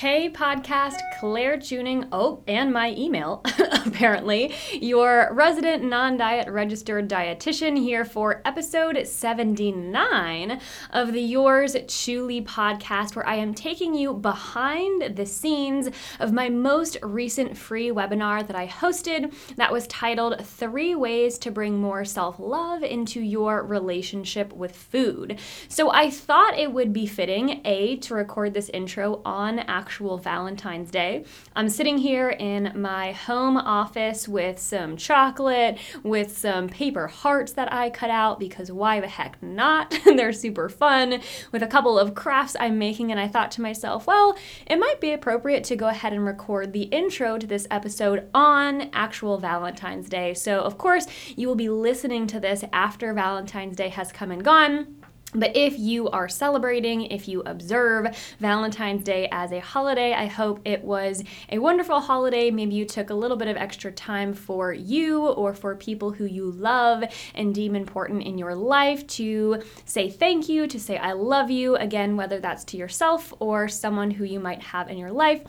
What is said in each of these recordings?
Hey, podcast, Claire Tuning. Oh, and my email, apparently. Your resident non diet registered dietitian here for episode 79 of the Yours Chewly podcast, where I am taking you behind the scenes of my most recent free webinar that I hosted that was titled Three Ways to Bring More Self Love into Your Relationship with Food. So I thought it would be fitting, A, to record this intro on actual actual Valentine's Day. I'm sitting here in my home office with some chocolate, with some paper hearts that I cut out because why the heck not? They're super fun, with a couple of crafts I'm making, and I thought to myself, well, it might be appropriate to go ahead and record the intro to this episode on actual Valentine's Day. So, of course, you will be listening to this after Valentine's Day has come and gone. But if you are celebrating, if you observe Valentine's Day as a holiday, I hope it was a wonderful holiday. Maybe you took a little bit of extra time for you or for people who you love and deem important in your life to say thank you, to say I love you, again, whether that's to yourself or someone who you might have in your life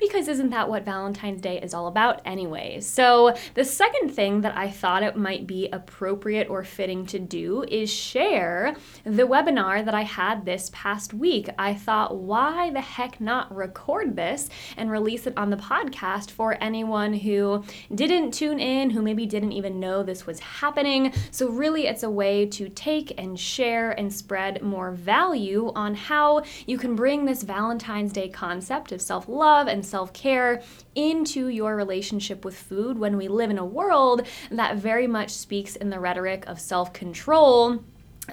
because isn't that what Valentine's Day is all about anyway? So, the second thing that I thought it might be appropriate or fitting to do is share the webinar that I had this past week. I thought, why the heck not record this and release it on the podcast for anyone who didn't tune in, who maybe didn't even know this was happening? So, really, it's a way to take and share and spread more value on how you can bring this Valentine's Day concept of self love and self care into your relationship with food when we live in a world that very much speaks in the rhetoric of self control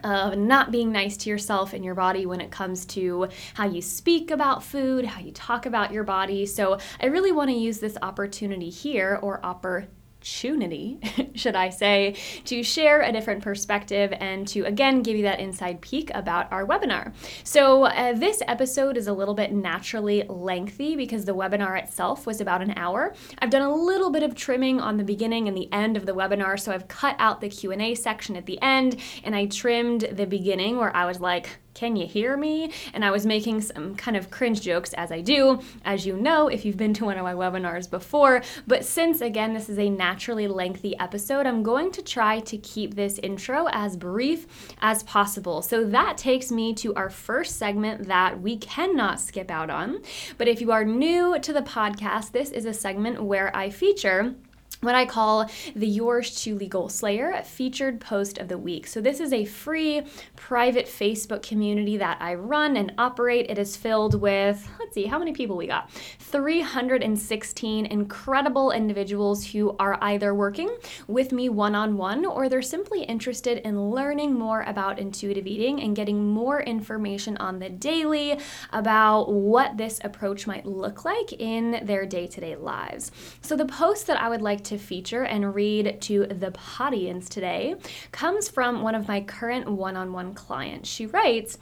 of not being nice to yourself and your body when it comes to how you speak about food, how you talk about your body. So, I really want to use this opportunity here or opportunity opportunity, should I say, to share a different perspective and to again give you that inside peek about our webinar. So, uh, this episode is a little bit naturally lengthy because the webinar itself was about an hour. I've done a little bit of trimming on the beginning and the end of the webinar, so I've cut out the Q&A section at the end and I trimmed the beginning where I was like, can you hear me? And I was making some kind of cringe jokes as I do, as you know, if you've been to one of my webinars before. But since, again, this is a naturally lengthy episode, I'm going to try to keep this intro as brief as possible. So that takes me to our first segment that we cannot skip out on. But if you are new to the podcast, this is a segment where I feature what I call the Yours Chewly Goal Slayer featured post of the week. So, this is a free private Facebook community that I run and operate. It is filled with, let's see, how many people we got? 316 incredible individuals who are either working with me one on one or they're simply interested in learning more about intuitive eating and getting more information on the daily about what this approach might look like in their day to day lives. So, the post that I would like to feature and read to the audience today comes from one of my current one on one clients. She writes,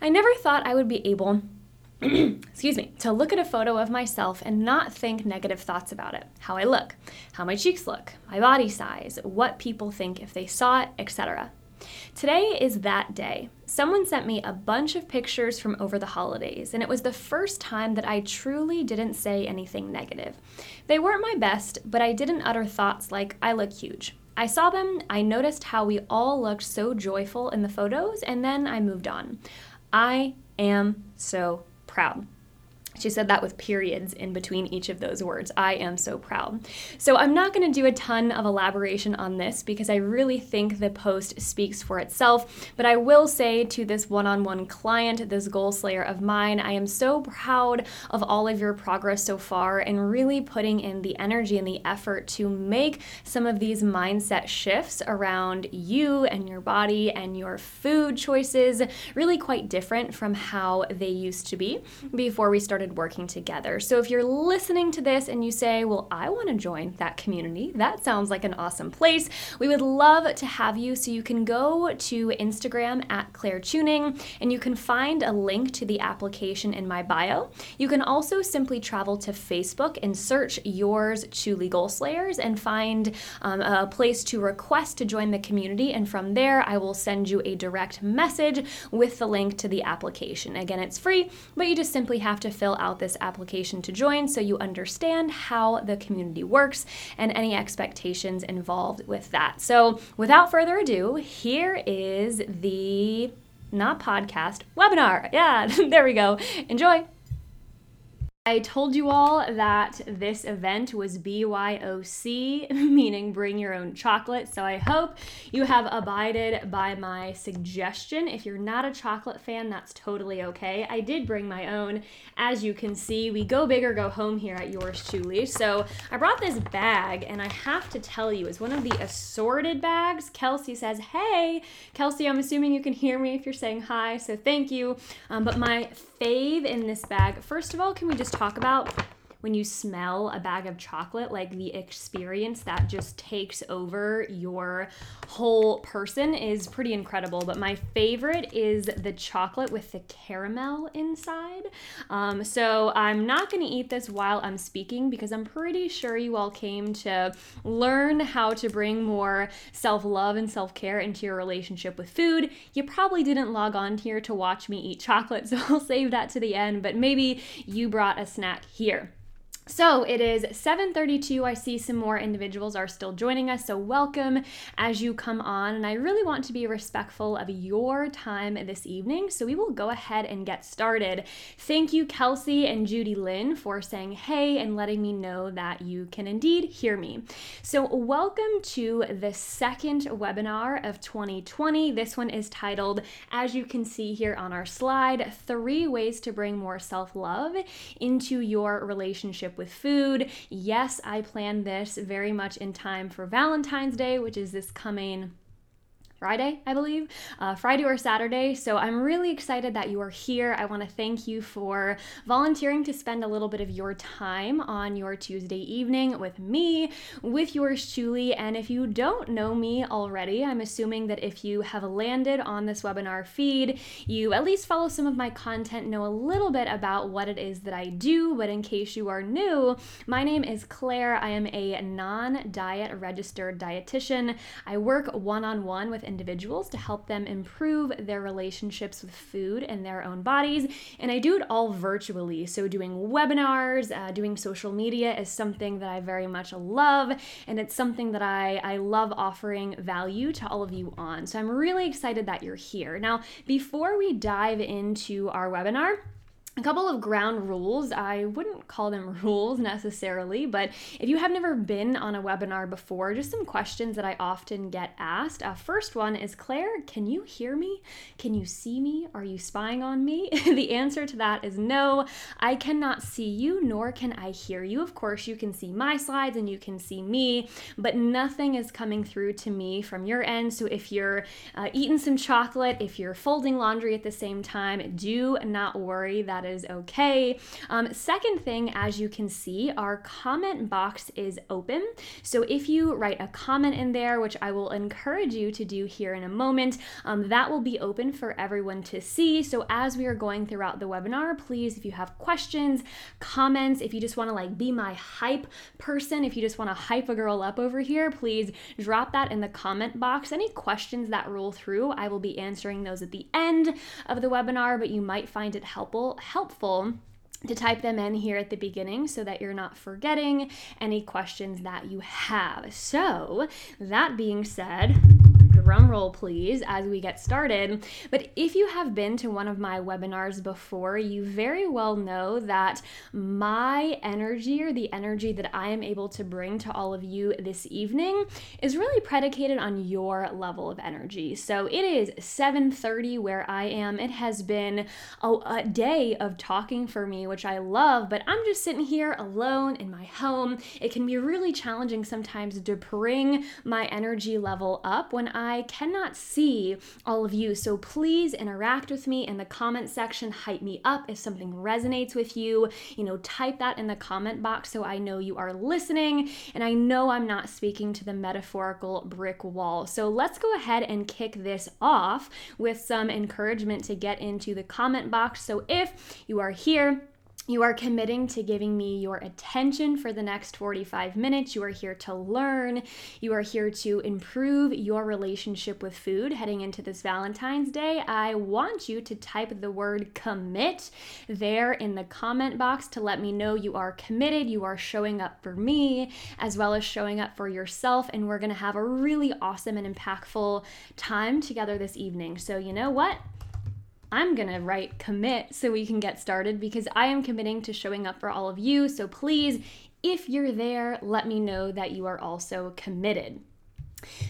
I never thought I would be able excuse me, to look at a photo of myself and not think negative thoughts about it. How I look, how my cheeks look, my body size, what people think if they saw it, etc. Today is that day. Someone sent me a bunch of pictures from over the holidays, and it was the first time that I truly didn't say anything negative. They weren't my best, but I didn't utter thoughts like, I look huge. I saw them, I noticed how we all looked so joyful in the photos, and then I moved on. I am so proud. She said that with periods in between each of those words. I am so proud. So I'm not going to do a ton of elaboration on this because I really think the post speaks for itself. But I will say to this one on one client, this goal slayer of mine, I am so proud of all of your progress so far and really putting in the energy and the effort to make some of these mindset shifts around you and your body and your food choices really quite different from how they used to be before we started started working together. So if you're listening to this and you say, Well, I want to join that community, that sounds like an awesome place. We would love to have you. So you can go to Instagram at Claire Tuning and you can find a link to the application in my bio. You can also simply travel to Facebook and search yours chewly goal slayers and find um, a place to request to join the community. And from there, I will send you a direct message with the link to the application. Again, it's free, but you just simply have to fill fill out this application to join so you understand how the community works and any expectations involved with that. So, without further ado, here is the not podcast, webinar. Yeah, there we go. Enjoy. I told you all that this event was BYOC, meaning bring your own chocolate. So I hope you have abided by my suggestion. If you're not a chocolate fan, that's totally okay. I did bring my own. As you can see, we go big or go home here at Yours Chewly. So I brought this bag, and I have to tell you, it's one of the assorted bags. Kelsey says, Hey, Kelsey, I'm assuming you can hear me if you're saying hi, so thank you. Um, but my fave in this bag, first of all, can we just talk about when you smell a bag of chocolate, like the experience that just takes over your whole person is pretty incredible. But my favorite is the chocolate with the caramel inside. Um, so I'm not going to eat this while I'm speaking because I'm pretty sure you all came to learn how to bring more self love and self care into your relationship with food. You probably didn't log on here to watch me eat chocolate, so I'll save that to the end. But maybe you brought a snack here. So it is 7:32. I see some more individuals are still joining us, so welcome as you come on. And I really want to be respectful of your time this evening, so we will go ahead and get started. Thank you, Kelsey and Judy Lynn, for saying hey and letting me know that you can indeed hear me. So welcome to the second webinar of 2020. This one is titled, as you can see here on our slide, three ways to bring more self-love into your relationship with food. Yes, I planned this very much in time for Valentine's Day, which is this coming Friday, I believe, uh, Friday or Saturday. So I'm really excited that you are here. I want to thank you for volunteering to spend a little bit of your time on your Tuesday evening with me, with yours truly. And if you don't know me already, I'm assuming that if you have landed on this webinar feed, you at least follow some of my content, know a little bit about what it is that I do. But in case you are new, my name is Claire. I am a non diet registered dietitian. I work one on one with individuals to help them improve their relationships with food and their own bodies. And I do it all virtually. So, doing webinars, uh, doing social media is something that I very much love. And it's something that I, I love offering value to all of you on. So, I'm really excited that you're here. Now, before we dive into our webinar, a couple of ground rules. I wouldn't call them rules necessarily, but if you have never been on a webinar before, just some questions that I often get asked. Uh, first one is Claire, can you hear me? Can you see me? Are you spying on me? the answer to that is no. I cannot see you, nor can I hear you. Of course, you can see my slides and you can see me, but nothing is coming through to me from your end. So if you're uh, eating some chocolate, if you're folding laundry at the same time, do not worry. That that is okay. Um, second thing, as you can see, our comment box is open. So if you write a comment in there, which I will encourage you to do here in a moment, um, that will be open for everyone to see. So as we are going throughout the webinar, please, if you have questions, comments, if you just want to like be my hype person, if you just want to hype a girl up over here, please drop that in the comment box. Any questions that roll through, I will be answering those at the end of the webinar, but you might find it helpful helpful to type them in here at the beginning so that you're not forgetting any questions that you have. So, that being said, drum roll please as we get started. But if you have been to one of my webinars before, you very well know that my energy or the energy that I am able to bring to all of you this evening is really predicated on your level of energy. So it is 7:30 where I am. It has been a, a day of talking for me, which I love, but I'm just sitting here alone in my home. It can be really challenging sometimes to bring my energy level up when I cannot see all of you. So please interact with me in the comment section, hype me up if something resonates with you. You know, type that in the comment box so I know you are listening and I know I'm not speaking to the metaphorical brick wall. So let's go ahead and kick this off with some encouragement to get into the comment box. So if you are here, You are committing to giving me your attention for the next 45 minutes. You are here to learn. You are here to improve your relationship with food heading into this Valentine's Day. I want you to type the word commit there in the comment box to let me know you are committed. You are showing up for me as well as showing up for yourself. And we're to have a really awesome and impactful time together this evening. So, you know what? I'm going to write commit so we can get started because I am committing to showing up for all of you. So please, if you're there, let me know that you are also committed.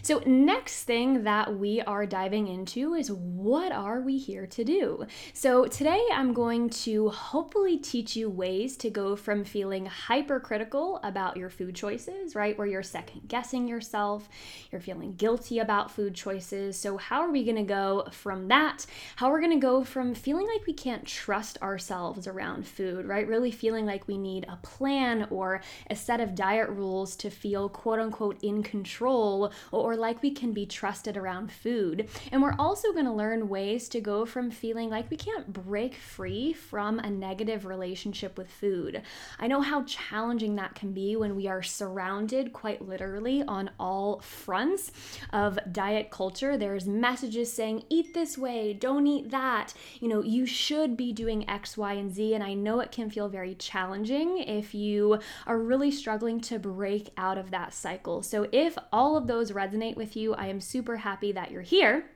So, next thing that we are diving into is what are we here to do? So, today I'm going to hopefully teach you ways to go from feeling hypercritical about your food choices, right, where you're second guessing yourself, you're feeling guilty about food choices. So, how are we going to go from that? How are we going to go from feeling like we can't trust ourselves around food, right? Really feeling like we need a plan or a set of diet rules to feel quote unquote in control or like we can be trusted around food. And we're also going to learn ways to go from feeling like we can't break free from a negative relationship with food. I know how challenging that can be when we are surrounded quite literally on all fronts of diet culture. There's messages saying, eat this way, don't eat that. You know, you should be doing X, Y, and Z. And I know it can feel very challenging if you are really struggling to break out of that cycle. So if all of those resonate with you, I am super happy that you're here.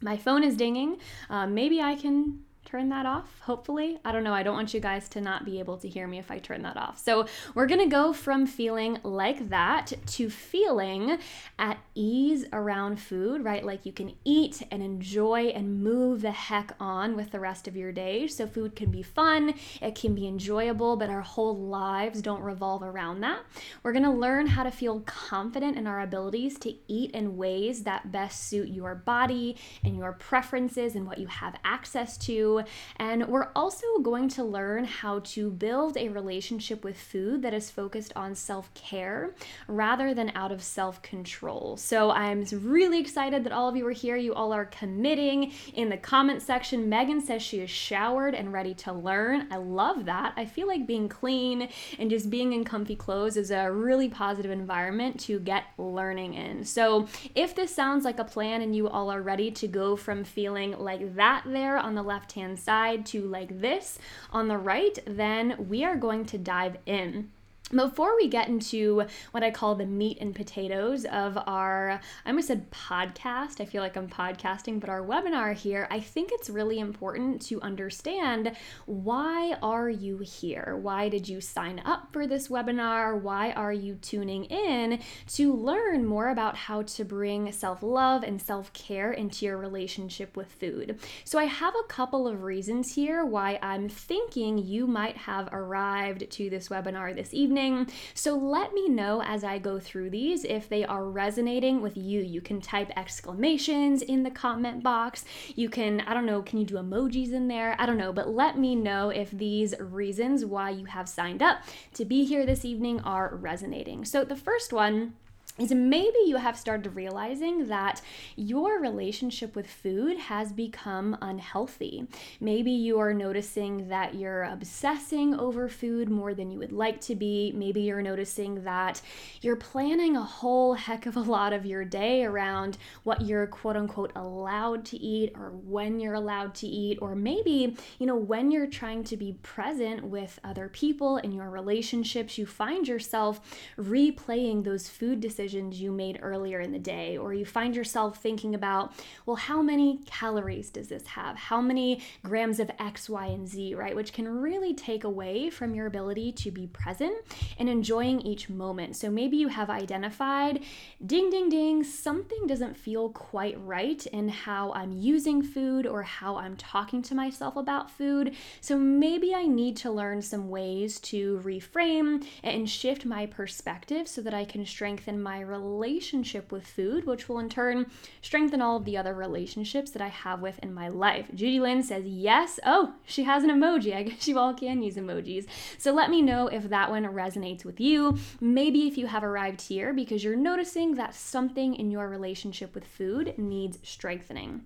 My phone is dinging. Uh, maybe I can turn that off, hopefully. I don't know. I don't want you guys to not be able to hear me if I turn that off. So, we're going to go from feeling like that to feeling at ease around food, right? Like you can eat and enjoy and move the heck on with the rest of your day. So, food can be fun, it can be enjoyable, but our whole lives don't revolve around that. We're going to learn how to feel confident in our abilities to eat in ways that best suit your body and your preferences and what you have access to and we're also going to learn how to build a relationship with food that is focused on self care rather than out of self control. So I'm really excited that all of you are here. You all are committing in the comment section. Megan says she is showered and ready to learn. I love that. I feel like being clean and just being in comfy clothes is a really positive environment to get learning in. So if this sounds like a plan and you all are ready to go from feeling like that there on the left hand hand side to like this on the right, then we are going to dive in. Before we get into what I call the meat and potatoes of our, I almost said podcast, I feel like I'm podcasting, but our webinar here, I think it's really important to understand why are you here? Why did you sign up for this webinar? Why are you tuning in to learn more about how to bring self love and self care into your relationship with food? So, I have a couple of reasons here why I'm thinking you might have arrived to this webinar this evening evening. So let me know as I go through these if they are resonating with you. You can type exclamations in the comment box. You can, I don't know, can you do emojis in there? I don't know, but let me know if these reasons why you have signed up to be here this evening are resonating. So the first one is maybe you have started realizing that your relationship with food has become unhealthy. Maybe you are noticing that you're obsessing over food more than you would like to be. Maybe you're noticing that you're planning a whole heck of a lot of your day around what you're quote unquote allowed to eat or when you're allowed to eat, or maybe, you know, when you're trying to be present with other people in your relationships, you find yourself replaying those food decisions decisions you made earlier in the day, or you find yourself thinking about, well, how many calories does this have? How many grams of X, Y, and Z, right? Which can really take away from your ability to be present and enjoying each moment. So maybe you have identified, ding, ding, ding, something doesn't feel quite right in how I'm using food or how I'm talking to myself about food. So maybe I need to learn some ways to reframe and shift my perspective so that I can strengthen my my relationship with food, which will in turn strengthen all of the other relationships that I have with in my life. Judy Lynn says yes. Oh, she has an emoji. I guess you all can use emojis. So let me know if that one resonates with you. Maybe if you have arrived here because you're noticing that something in your relationship with food needs strengthening.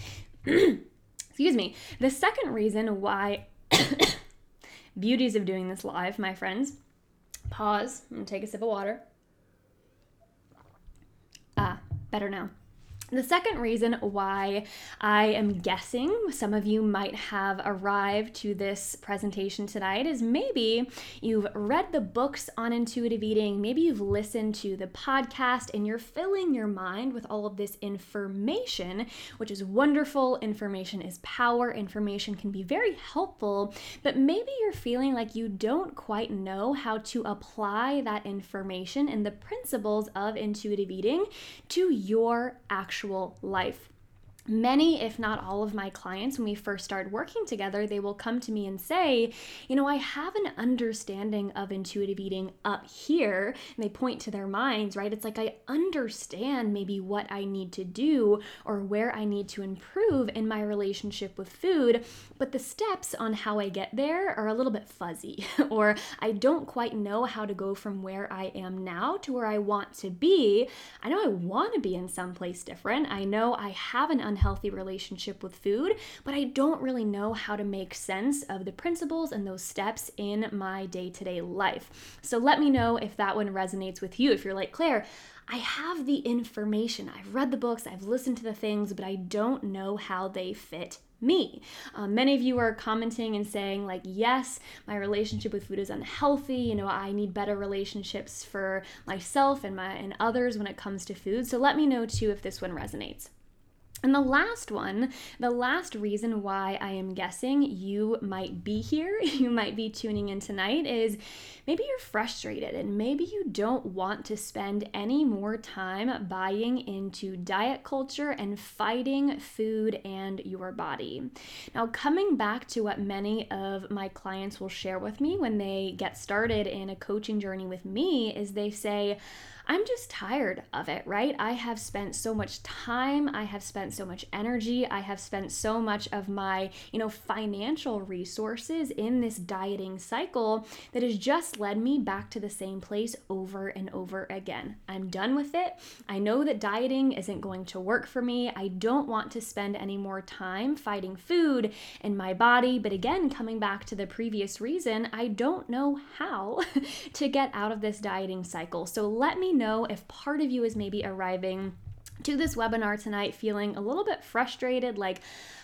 Excuse me. The second reason why beauties of doing this live, my friends. Pause. Gonna take a sip of water. Better now. The second reason why I am guessing some of you might have arrived to this presentation tonight is maybe you've read the books on intuitive eating, maybe you've listened to the podcast, and you're filling your mind with all of this information, which is wonderful. Information is power, information can be very helpful, but maybe you're feeling like you don't quite know how to apply that information and the principles of intuitive eating to your actual actual life. Many, if not all of my clients, when we first start working together, they will come to me and say, You know, I have an understanding of intuitive eating up here. And they point to their minds, right? It's like I understand maybe what I need to do or where I need to improve in my relationship with food, but the steps on how I get there are a little bit fuzzy, or I don't quite know how to go from where I am now to where I want to be. I know I want to be in some place different. I know I have an unhealthy relationship with food, but I don't really know how to make sense of the principles and those steps in my day to day life. So let me know if that one resonates with you. If you're like, Claire, I have the information, I've read the books, I've listened to the things, but I don't know how they fit me. Um, many of you are commenting and saying, like, yes, my relationship with food is unhealthy. You know, I need better relationships for myself and my and others when it comes to food. So let me know too if this one resonates. And the last one, the last reason why I am guessing you might be here, you might be tuning in tonight, is maybe you're frustrated and maybe you don't want to spend any more time buying into diet culture and fighting food and your body. Now, coming back to what many of my clients will share with me when they get started in a coaching journey with me is they say, I'm just tired of it, right? I have spent so much time, I have spent so much energy, I have spent so much of my, you know, financial resources in this dieting cycle that has just led me back to the same place over and over again. I'm done with it. I know that dieting isn't going to work for me. I don't want to spend any more time fighting food in my body, but again, coming back to the previous reason, I don't know how to get out of this dieting cycle. So let me know if part of you is maybe arriving to this webinar tonight feeling a little bit frustrated, like,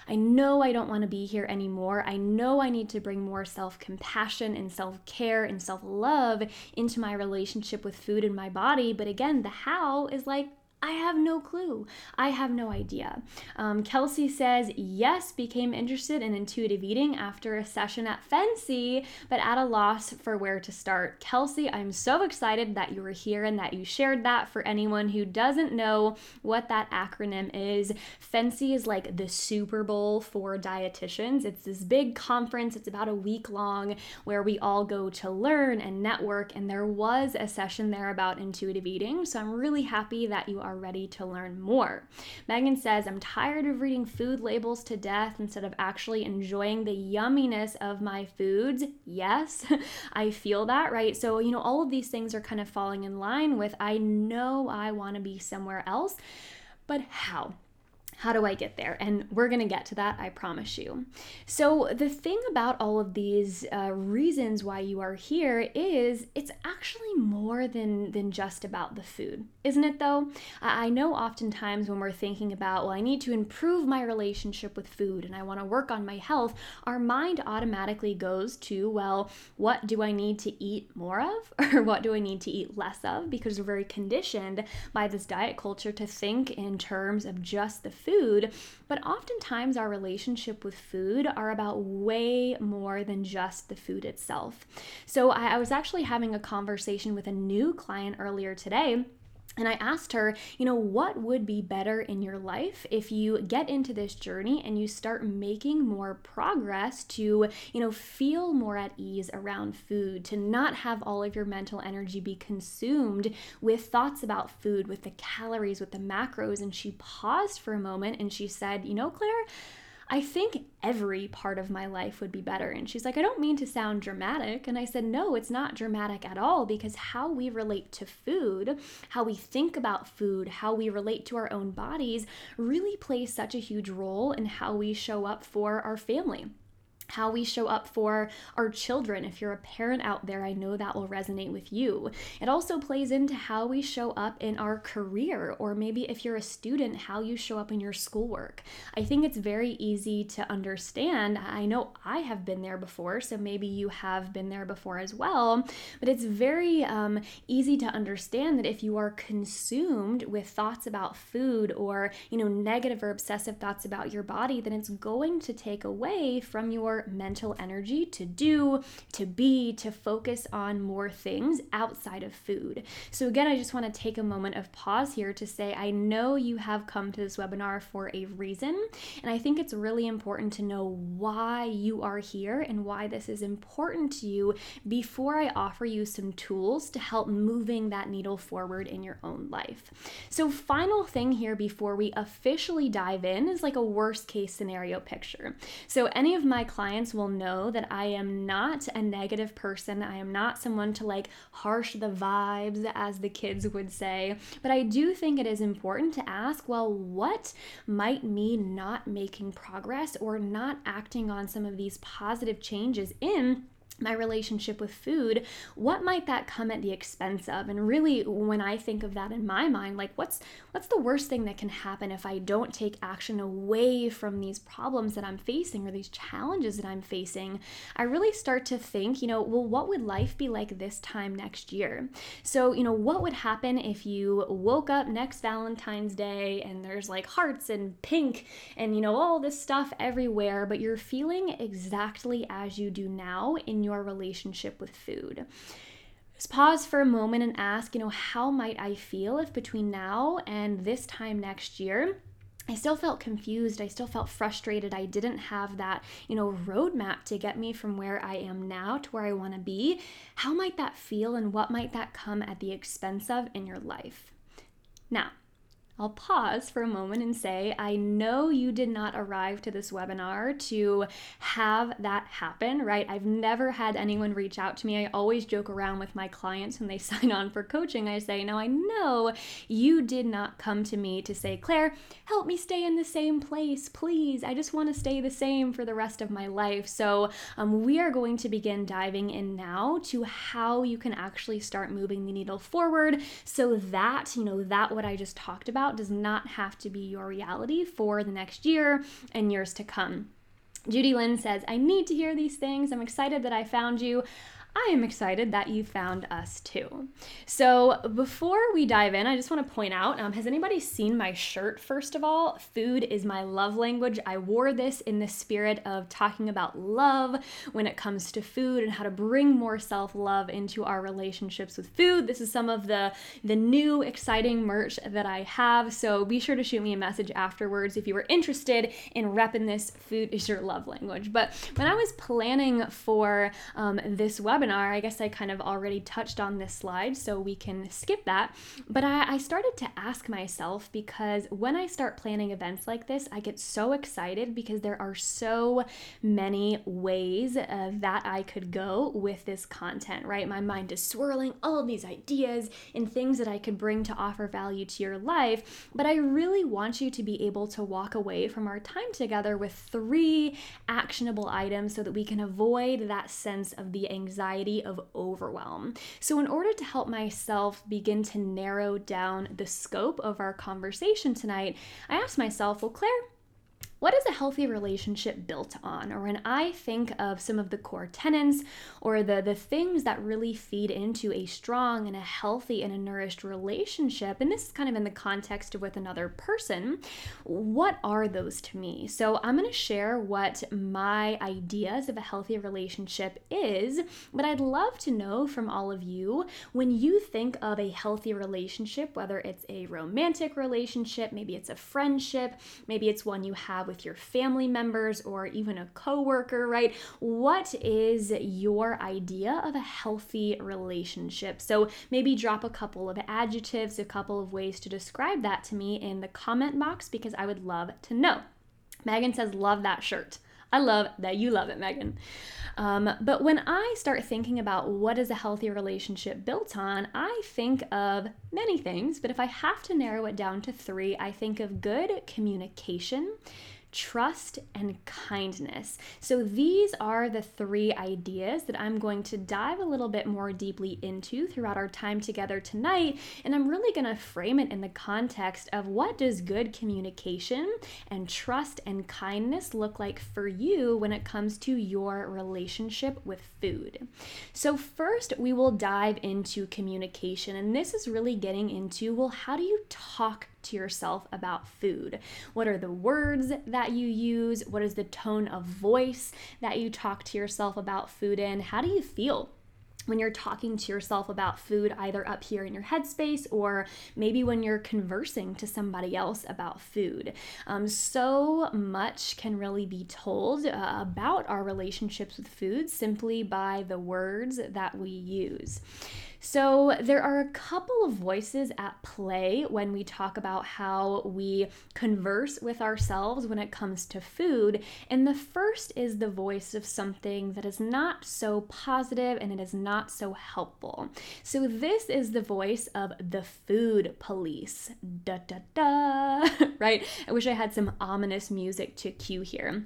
I know I don't want to be here anymore. I know I need to bring more self compassion and self care and self love into my relationship with food and my body. But again, the how is like, I have no clue. I have no idea. Um, Kelsey says, yes, became interested in intuitive eating after a session at FNCE, but at a loss for where to start. Kelsey, I'm so excited that you were here and that you shared that. For anyone who doesn't know what that acronym is, FNCE is like the Super Bowl for dietitians. It's this big conference, it's about a week long where we all go to learn and network. And there was a session there about intuitive eating. So I'm really happy that you are are ready to learn more. Megan says, I'm tired of reading food labels to death instead of actually enjoying the yumminess of my foods. Yes, I feel that, right? So, you know, all of these things are kind of falling in line with I know I want to be somewhere else, but how? How do I get there? And we're going to get to that, I promise you. So, the thing about all of these uh, reasons why you are here is it's actually more than, than just about the food, isn't it though? I know oftentimes when we're thinking about, well, I need to improve my relationship with food and I want to work on my health, our mind automatically goes to, well, what do I need to eat more of? Or what do I need to eat less of? Because we're very conditioned by this diet culture to think in terms of just the food food, but oftentimes our relationship with food are about way more than just the food itself. So I, I was actually having a conversation with a new client earlier today and I asked her, you know, what would be better in your life if you get into this journey and you start making more progress to, you know, feel more at ease around food, to not have all of your mental energy be consumed with thoughts about food, with the calories, with the macros. And she paused for a moment and she said, you know, Claire, I think every part of my life would be better. And she's like, I don't mean to sound dramatic. And I said, No, it's not dramatic at all because how we relate to food, how we think about food, how we relate to our own bodies really plays such a huge role in how we show up for our family how we show up for our children. If you're a parent out there, I know that will resonate with you. It also plays into how we show up in our career, or maybe if you're a student, how you show up in your schoolwork. I think it's very easy to understand. I know I have been there before, so maybe you have been there before as well, but it's very um, easy to understand that if you are consumed with thoughts about food or, you know, negative or obsessive thoughts about your body, then it's going to take away from your mental energy to do, to be, to focus on more things outside of food. So, again, I just want to take a moment of pause here to say I know you have come to this webinar for a reason, and I think it's really important to know why you are here and why this is important to you before I offer you some tools to help moving that needle forward in your own life. So, final thing here before we officially dive in is like a worst case scenario picture. So, any of my clients clients will know that I am not a negative person. I am not someone to like harsh the vibes, as the kids would say. But I do think it is important to ask well, what might me not making progress or not acting on some of these positive changes in? My relationship with food, what might that come at the expense of? And really when I think of that in my mind, like what's what's the worst thing that can happen if I don't take action away from these problems that I'm facing or these challenges that I'm facing? I really start to think, you know, well what would life be like this time next year? So, you know, what would happen if you woke up next Valentine's Day and there's like hearts and pink and you know all this stuff everywhere, but you're feeling exactly as you do now in your your relationship with food. Just pause for a moment and ask, you know, how might I feel if between now and this time next year, I still felt confused. I still felt frustrated. I didn't have that, you know, roadmap to get me from where I am now to where I want to be. How might that feel and what might that come at the expense of in your life? Now, I'll pause for a moment and say, I know you did not arrive to this webinar to have that happen, right? I've never had anyone reach out to me. I always joke around with my clients when they sign on for coaching. I say, No, I know you did not come to me to say, Claire, help me stay in the same place, please. I just want to stay the same for the rest of my life. So, um, we are going to begin diving in now to how you can actually start moving the needle forward so that, you know, that what I just talked about does not have to be your reality for the next year and years to come. Judy Lynn says, I need to hear these things. I'm excited that I found you. I am excited that you found us too. So, before we dive in, I just want to point out um, has anybody seen my shirt, first of all? Food is my love language. I wore this in the spirit of talking about love when it comes to food and how to bring more self love into our relationships with food. This is some of the, the new exciting merch that I have. So, be sure to shoot me a message afterwards if you were interested in repping this. Food is your love language. But when I was planning for um, this webinar, webinar, I guess I kind of already touched on this slide, so we can skip that. But I, I started to ask myself because when I start planning events like this, I get so excited because there are so many ways uh, that I could go with this content, right? My mind is swirling all these ideas and things that I could bring to offer value to your life. But I really want you to be able to walk away from our time together with three actionable items so that we can avoid that sense of the anxiety anxiety of overwhelm. So, in order to help myself begin to narrow down the scope of our conversation tonight, I asked myself, well, Claire, what is a healthy relationship built on? Or when I think of some of the core tenets or the, the things that really feed into a strong and a healthy and a nourished relationship, and this is kind of in the context of with another person, what are those to me? So I'm going to share what my ideas of a healthy relationship is, but I'd love to know from all of you when you think of a healthy relationship, whether it's a romantic relationship, maybe it's a friendship, maybe it's one you have with your family members or even a coworker, right? What is your idea of a healthy relationship? So maybe drop a couple of adjectives, a couple of ways to describe that to me in the comment box because I would love to know. Megan says, Love that shirt. I love that you love it, Megan. Um, but when I start thinking about what is a healthy relationship built on, I think of many things, but if I have to narrow it down to three, I think of good communication, trust, and kindness. So, these are the three ideas that I'm going to dive a little bit more deeply into throughout our time together tonight. And I'm really going to frame it in the context of what does good communication and trust and kindness look like for you when it comes to your relationship with food. So, first, we will dive into communication. And this is really getting into well, how do you talk to yourself about food? What are the words that you use? What is the tone of voice that you talk to yourself about food in? How do you feel? when you're talking to yourself about food, either up here in your headspace or maybe when you're conversing to somebody else about food. Um, so much can really be told uh, about our relationships with food simply by the words that we use. So, there are a couple of voices at play when we talk about how we converse with ourselves when it comes to food. And the first is the voice of something that is not so positive and it is not so helpful. So, this is the voice of the food police. Da da da, right? I wish I had some ominous music to cue here.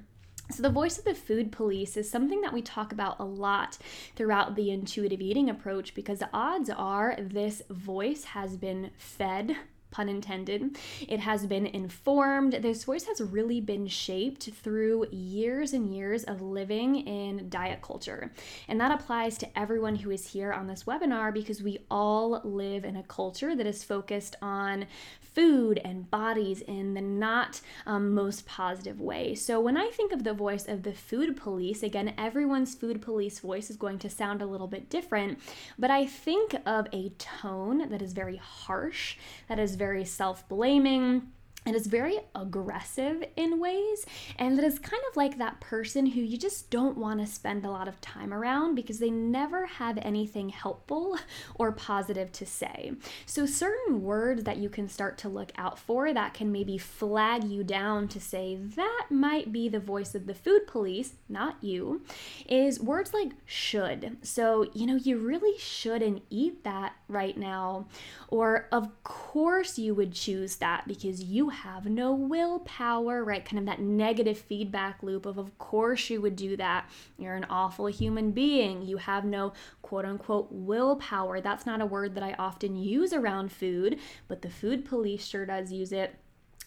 So, the voice of the food police is something that we talk about a lot throughout the intuitive eating approach because the odds are this voice has been fed pun intended. It has been informed. This voice has really been shaped through years and years of living in diet culture. And that applies to everyone who is here on this webinar because we all live in a culture that is focused on food and bodies in the not um, most positive way. So when I think of the voice of the food police, again, everyone's food police voice is going to sound a little bit different, but I think of a tone that is very harsh, that is very self blaming it is very aggressive in ways, and it is kind of like that person who you just don't want to spend a lot of time around because they never have anything helpful or positive to say. So, certain words that you can start to look out for that can maybe flag you down to say that might be the voice of the food police, not you, is words like should. So, you know, you really shouldn't eat that right now, or of course you would choose that because you have no willpower, right? Kind of that negative feedback loop of, of course, you would do that. You're an awful human being. You have no quote unquote willpower. That's not a word that I often use around food, but the food police sure does use it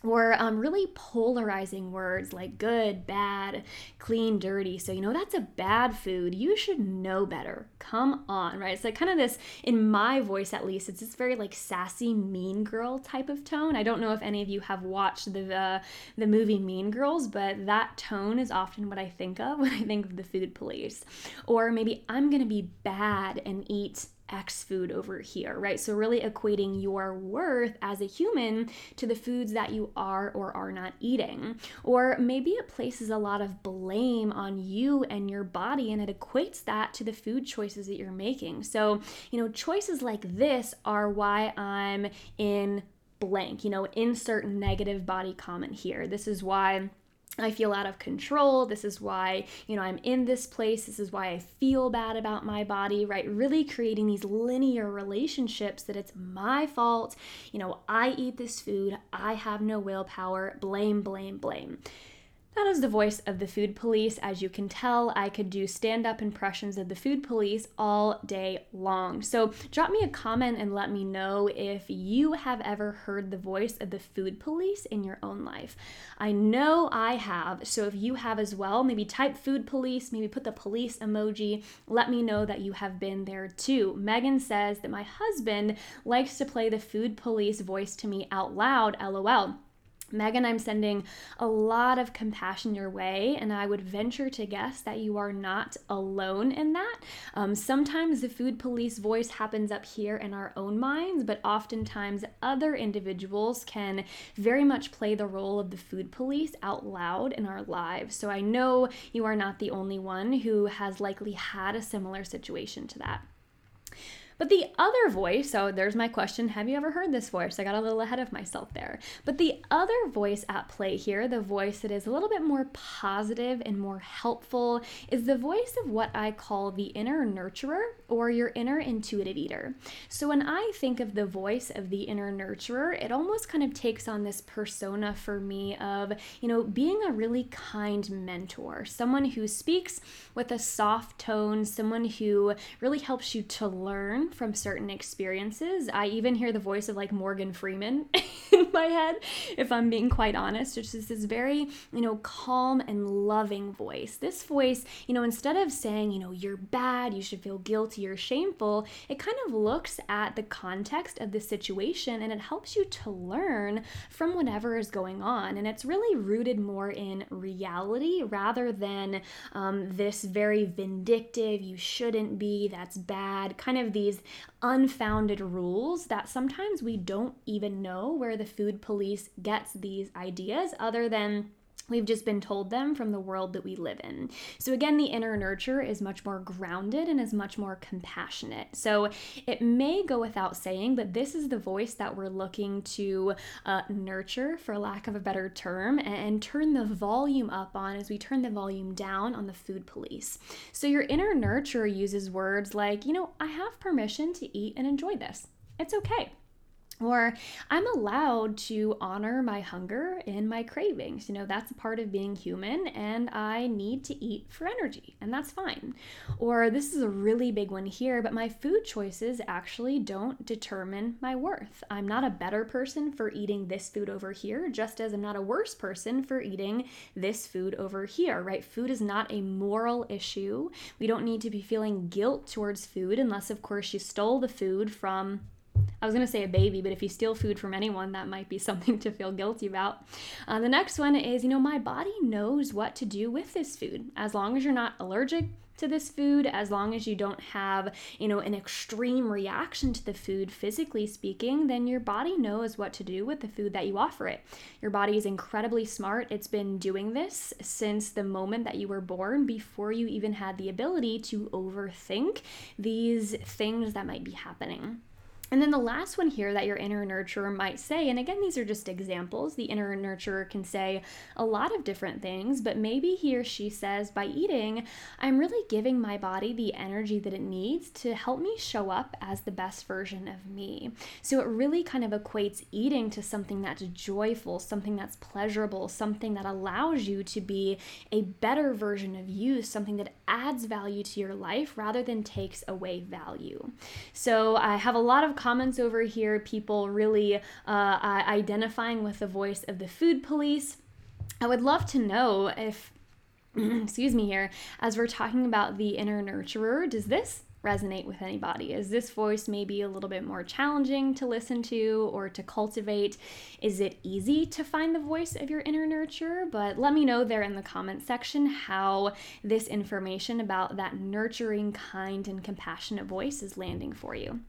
or um, really polarizing words like good, bad, clean, dirty. So, you know, that's a bad food. You should know better. Come on, right? It's like kind of this, in my voice at least, it's this very like sassy, mean girl type of tone. I don't know if any of you have watched the, uh, the movie Mean Girls, but that tone is often what I think of when I think of the food police. Or maybe I'm going to be bad and eat X food over here, right? So, really equating your worth as a human to the foods that you are or are not eating. Or maybe it places a lot of blame on you and your body and it equates that to the food choices that you're making. So, you know, choices like this are why I'm in blank, you know, insert negative body comment here. This is why I feel out of control. This is why, you know, I'm in this place. This is why I feel bad about my body, right? Really creating these linear relationships that it's my fault. You know, I eat this food. I have no willpower. Blame, blame, blame. That is the voice of the food police. As you can tell, I could do stand up impressions of the food police all day long. So drop me a comment and let me know if you have ever heard the voice of the food police in your own life. I know I have. So if you have as well, maybe type food police, maybe put the police emoji. Let me know that you have been there too. Megan says that my husband likes to play the food police voice to me out loud, lol. Megan, I'm sending a lot of compassion your way, and I would venture to guess that you are not alone in that. Um, sometimes the food police voice happens up here in our own minds, but oftentimes other individuals can very much play the role of the food police out loud in our lives. So I know you are not the only one who has likely had a similar situation to that. But the other voice, so there's my question Have you ever heard this voice? I got a little ahead of myself there. But the other voice at play here, the voice that is a little bit more positive and more helpful, is the voice of what I call the inner nurturer or your inner intuitive eater. So when I think of the voice of the inner nurturer, it almost kind of takes on this persona for me of, you know, being a really kind mentor, someone who speaks with a soft tone, someone who really helps you to learn from certain experiences. I even hear the voice of like Morgan Freeman in my head, if I'm being quite honest, which is this very, you know, calm and loving voice. This voice, you know, instead of saying, you know, you're bad, you should feel guilty or shameful, it kind of looks at the context of the situation and it helps you to learn from whatever is going on. And it's really rooted more in reality rather than um, this very vindictive, you shouldn't be, that's bad, kind of these unfounded rules that sometimes we don't even know where the food police gets these ideas other than We've just been told them from the world that we live in. So, again, the inner nurture is much more grounded and is much more compassionate. So, it may go without saying, but this is the voice that we're looking to uh, nurture, for lack of a better term, and turn the volume up on as we turn the volume down on the food police. So, your inner nurture uses words like, you know, I have permission to eat and enjoy this. It's okay. Or I'm allowed to honor my hunger and my cravings. You know, that's a part of being human, and I need to eat for energy, and that's fine. Or this is a really big one here, but my food choices actually don't determine my worth. I'm not a better person for eating this food over here, just as I'm not a worse person for eating this food over here, right? Food is not a moral issue. We don't need to be feeling guilt towards food unless, of course, you stole the food from I was going to say a baby, but if you steal food from anyone, that might be something to feel guilty about. Uh, the next one is, you know, my body knows what to do with this food. As long as you're not allergic to this food, as long as you don't have, you know, an extreme reaction to the food, physically speaking, then your body knows what to do with the food that you offer it. Your body is incredibly smart. It's been doing this since the moment that you were born, before you even had the ability to overthink these things that might be happening. And then the last one here that your inner nurturer might say, and again, these are just examples. The inner nurturer can say a lot of different things, but maybe he or she says, by eating, I'm really giving my body the energy that it needs to help me show up as the best version of me. So it really kind of equates eating to something that's joyful, something that's pleasurable, something that allows you to be a better version of you, something that adds value to your life rather than takes away value. So I have a lot of comments over here, people really uh, identifying with the voice of the food police. I would love to know if, excuse me, here, as we're talking about the inner nurturer, does this resonate with anybody? Is this voice maybe a little bit more challenging to listen to or to cultivate? Is it easy to find the voice of your inner nurturer? But let me know there in the comment section how this information about that nurturing, kind, and compassionate voice is landing for you.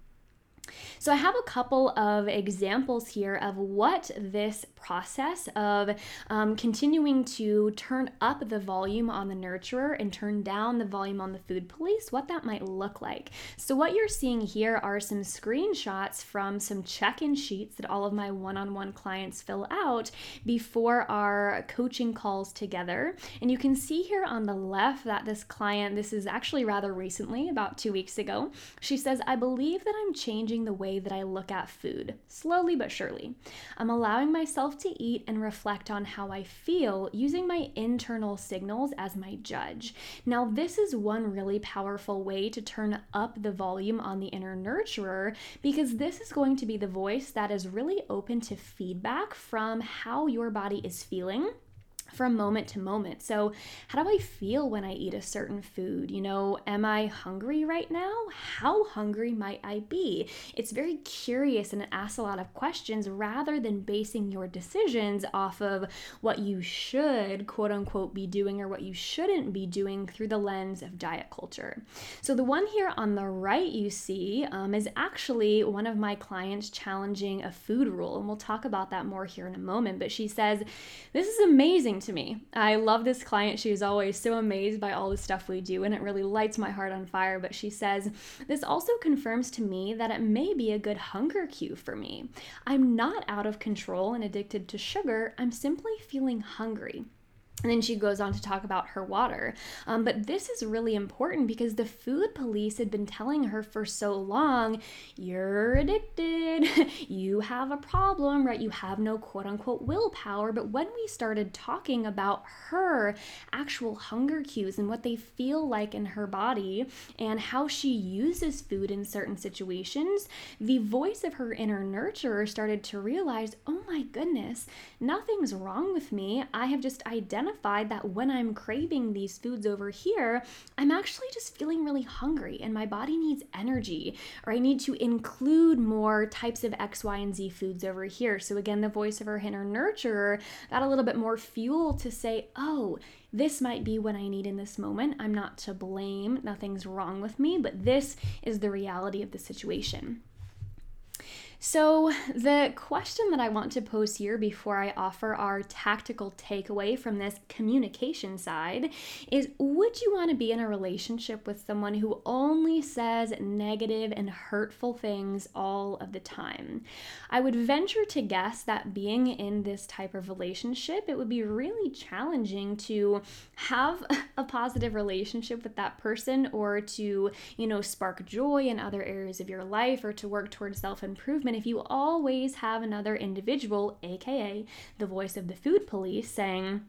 So I have a couple of examples here of what this process of um, continuing to turn up the volume on the nurturer and turn down the volume on the food police, what that might look like. So what you're seeing here are some screenshots from some check-in sheets that all of my one-on-one clients fill out before our coaching calls together. And you can see here on the left that this client, this is actually rather recently, about two weeks ago, she says, I believe that I'm changing changing the way that I look at food, slowly but surely. I'm allowing myself to eat and reflect on how I feel using my internal signals as my judge. Now, this is one really powerful way to turn up the volume on the inner nurturer because this is going to be the voice that is really open to feedback from how your body is feeling from moment to moment. So, how do I feel when I eat a certain food? You know, am I hungry right now? How hungry might I be? It's very curious and it asks a lot of questions rather than basing your decisions off of what you should, quote unquote, be doing or what you shouldn't be doing through the lens of diet culture. So, the one here on the right you see um, is actually one of my clients challenging a food rule, and we'll talk about that more here in a moment. But she says, This is amazing to me. I love this client. She is always so amazed by all the stuff we do, and it really lights my heart on fire. But she says, This also confirms to me that it may be a good hunger cue for me. I'm not out of control and addicted to sugar, I'm simply feeling hungry. And then she goes on to talk about her water. Um, but this is really important because the food police had been telling her for so long you're addicted, you have a problem, right? You have no quote unquote willpower. But when we started talking about her actual hunger cues and what they feel like in her body and how she uses food in certain situations, the voice of her inner nurturer started to realize oh my goodness, nothing's wrong with me. I have just identified identified that when I'm craving these foods over here, I'm actually just feeling really hungry and my body needs energy, or I need to include more types of X, Y, and Z foods over here. So, again, the voice of our inner nurturer got a little bit more fuel to say, oh, this might be what I need in this moment. I'm not to blame. Nothing's wrong with me, but this is the reality of the situation. So, the question that I want to pose here before I offer our tactical takeaway from this communication side is Would you want to be in a relationship with someone who only says negative and hurtful things all of the time? I would venture to guess that being in this type of relationship, it would be really challenging to have a positive relationship with that person or to, you know, spark joy in other areas of your life or to work towards self improvement if you always have another individual, aka the voice of the food police, saying,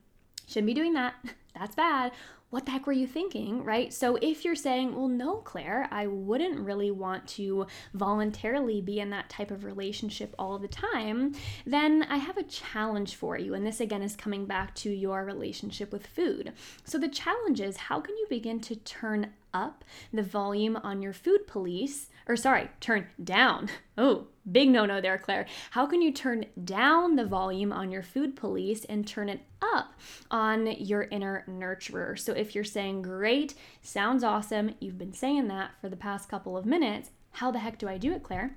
shouldn't be doing that, that's bad, what the heck were you thinking, right? So if you're saying, well, no, Claire, I wouldn't really want to voluntarily be in that type of relationship all the time, then I have a challenge for you. And this again is coming back to your relationship with food. So the challenge is how can you begin to turn up the volume on your food police, or sorry, turn down. Oh, big no no there, Claire. How can you turn down the volume on your food police and turn it up on your inner nurturer? So if you're saying, great, sounds awesome, you've been saying that for the past couple of minutes, how the heck do I do it, Claire?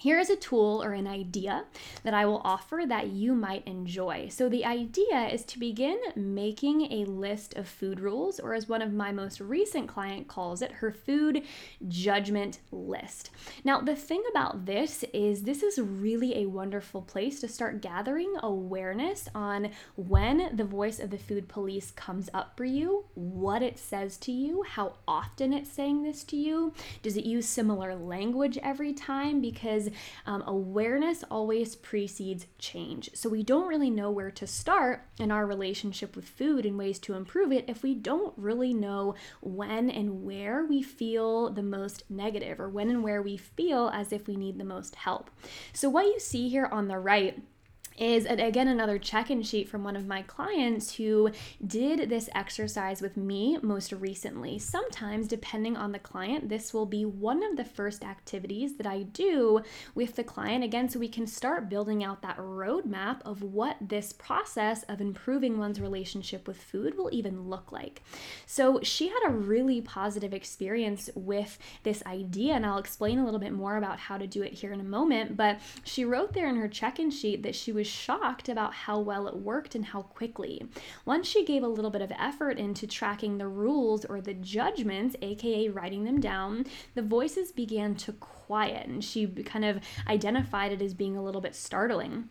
Here is a tool or an idea that I will offer that you might enjoy. So, the idea is to begin making a list of food rules, or as one of my most recent client calls it, her food judgment list. Now, the thing about this is this is really a wonderful place to start gathering awareness on when the voice of the food police comes up for you, what it says to you, how often it's saying this to you. Does it use similar language every time? Because um, awareness always precedes change. So we don't really know where to start in our relationship with food and ways to improve it if we don't really know when and where we feel the most negative or when and where we feel as if we need the most help. So what you see here on the right is again another check-in sheet from one of my clients who did this exercise with me most recently. Sometimes depending on the client, this will be one of the first activities that I do with the client again so we can start building out that roadmap of what this process of improving one's relationship with food will even look like. So she had a really positive experience with this idea and I'll explain a little bit more about how to do it here in a moment, but she wrote there in her check-in sheet that she was shocked about how well it worked and how quickly. Once she gave a little bit of effort into tracking the rules or the judgments, aka writing them down, the voices began to quiet and she kind of identified it as being a little bit startling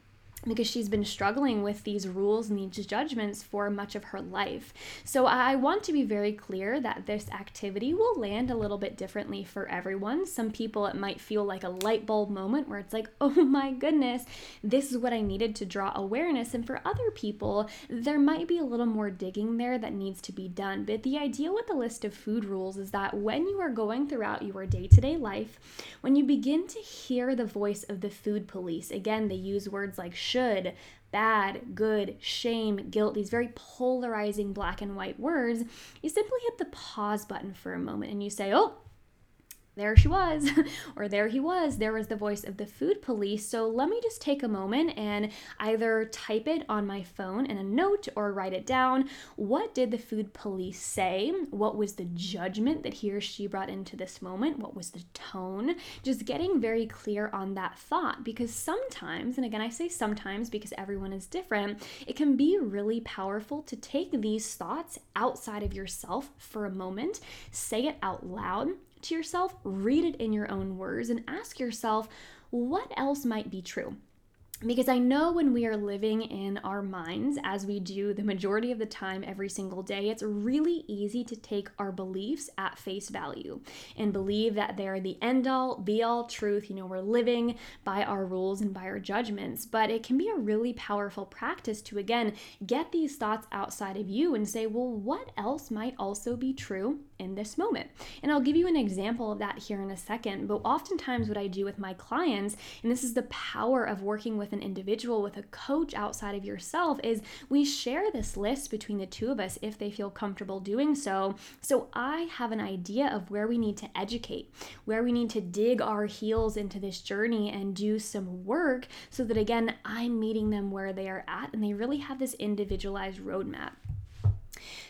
because she's been struggling with these rules and these judgments for much of her life. So I want to be very clear that this activity will land a little bit differently for everyone. Some people it might feel like a light bulb moment where it's like, "Oh my goodness, this is what I needed to draw awareness." And for other people, there might be a little more digging there that needs to be done. But the idea with the list of food rules is that when you are going throughout your day-to-day life, when you begin to hear the voice of the food police, again, they use words like should, bad, good, shame, guilt, these very polarizing black and white words, you simply hit the pause button for a moment and you say, oh, there she was, or there he was. There was the voice of the food police. So let me just take a moment and either type it on my phone in a note or write it down. What did the food police say? What was the judgment that he or she brought into this moment? What was the tone? Just getting very clear on that thought because sometimes, and again, I say sometimes because everyone is different, it can be really powerful to take these thoughts outside of yourself for a moment, say it out loud to yourself, read it in your own words, and ask yourself what else might be true. Because I know when we are living in our minds, as we do the majority of the time every single day, it's really easy to take our beliefs at face value and believe that they're the end all, be all truth. You know, we're living by our rules and by our judgments. But it can be a really powerful practice to, again, get these thoughts outside of you and say, well, what else might also be true in this moment? And I'll give you an example of that here in a second. But oftentimes, what I do with my clients, and this is the power of working with an individual, with a coach outside of yourself, is we share this list between the two of us if they feel comfortable doing so. So I have an idea of where we need to educate, where we need to dig our heels into this journey and do some work so that again, I'm meeting them where they are at and they really have this individualized roadmap.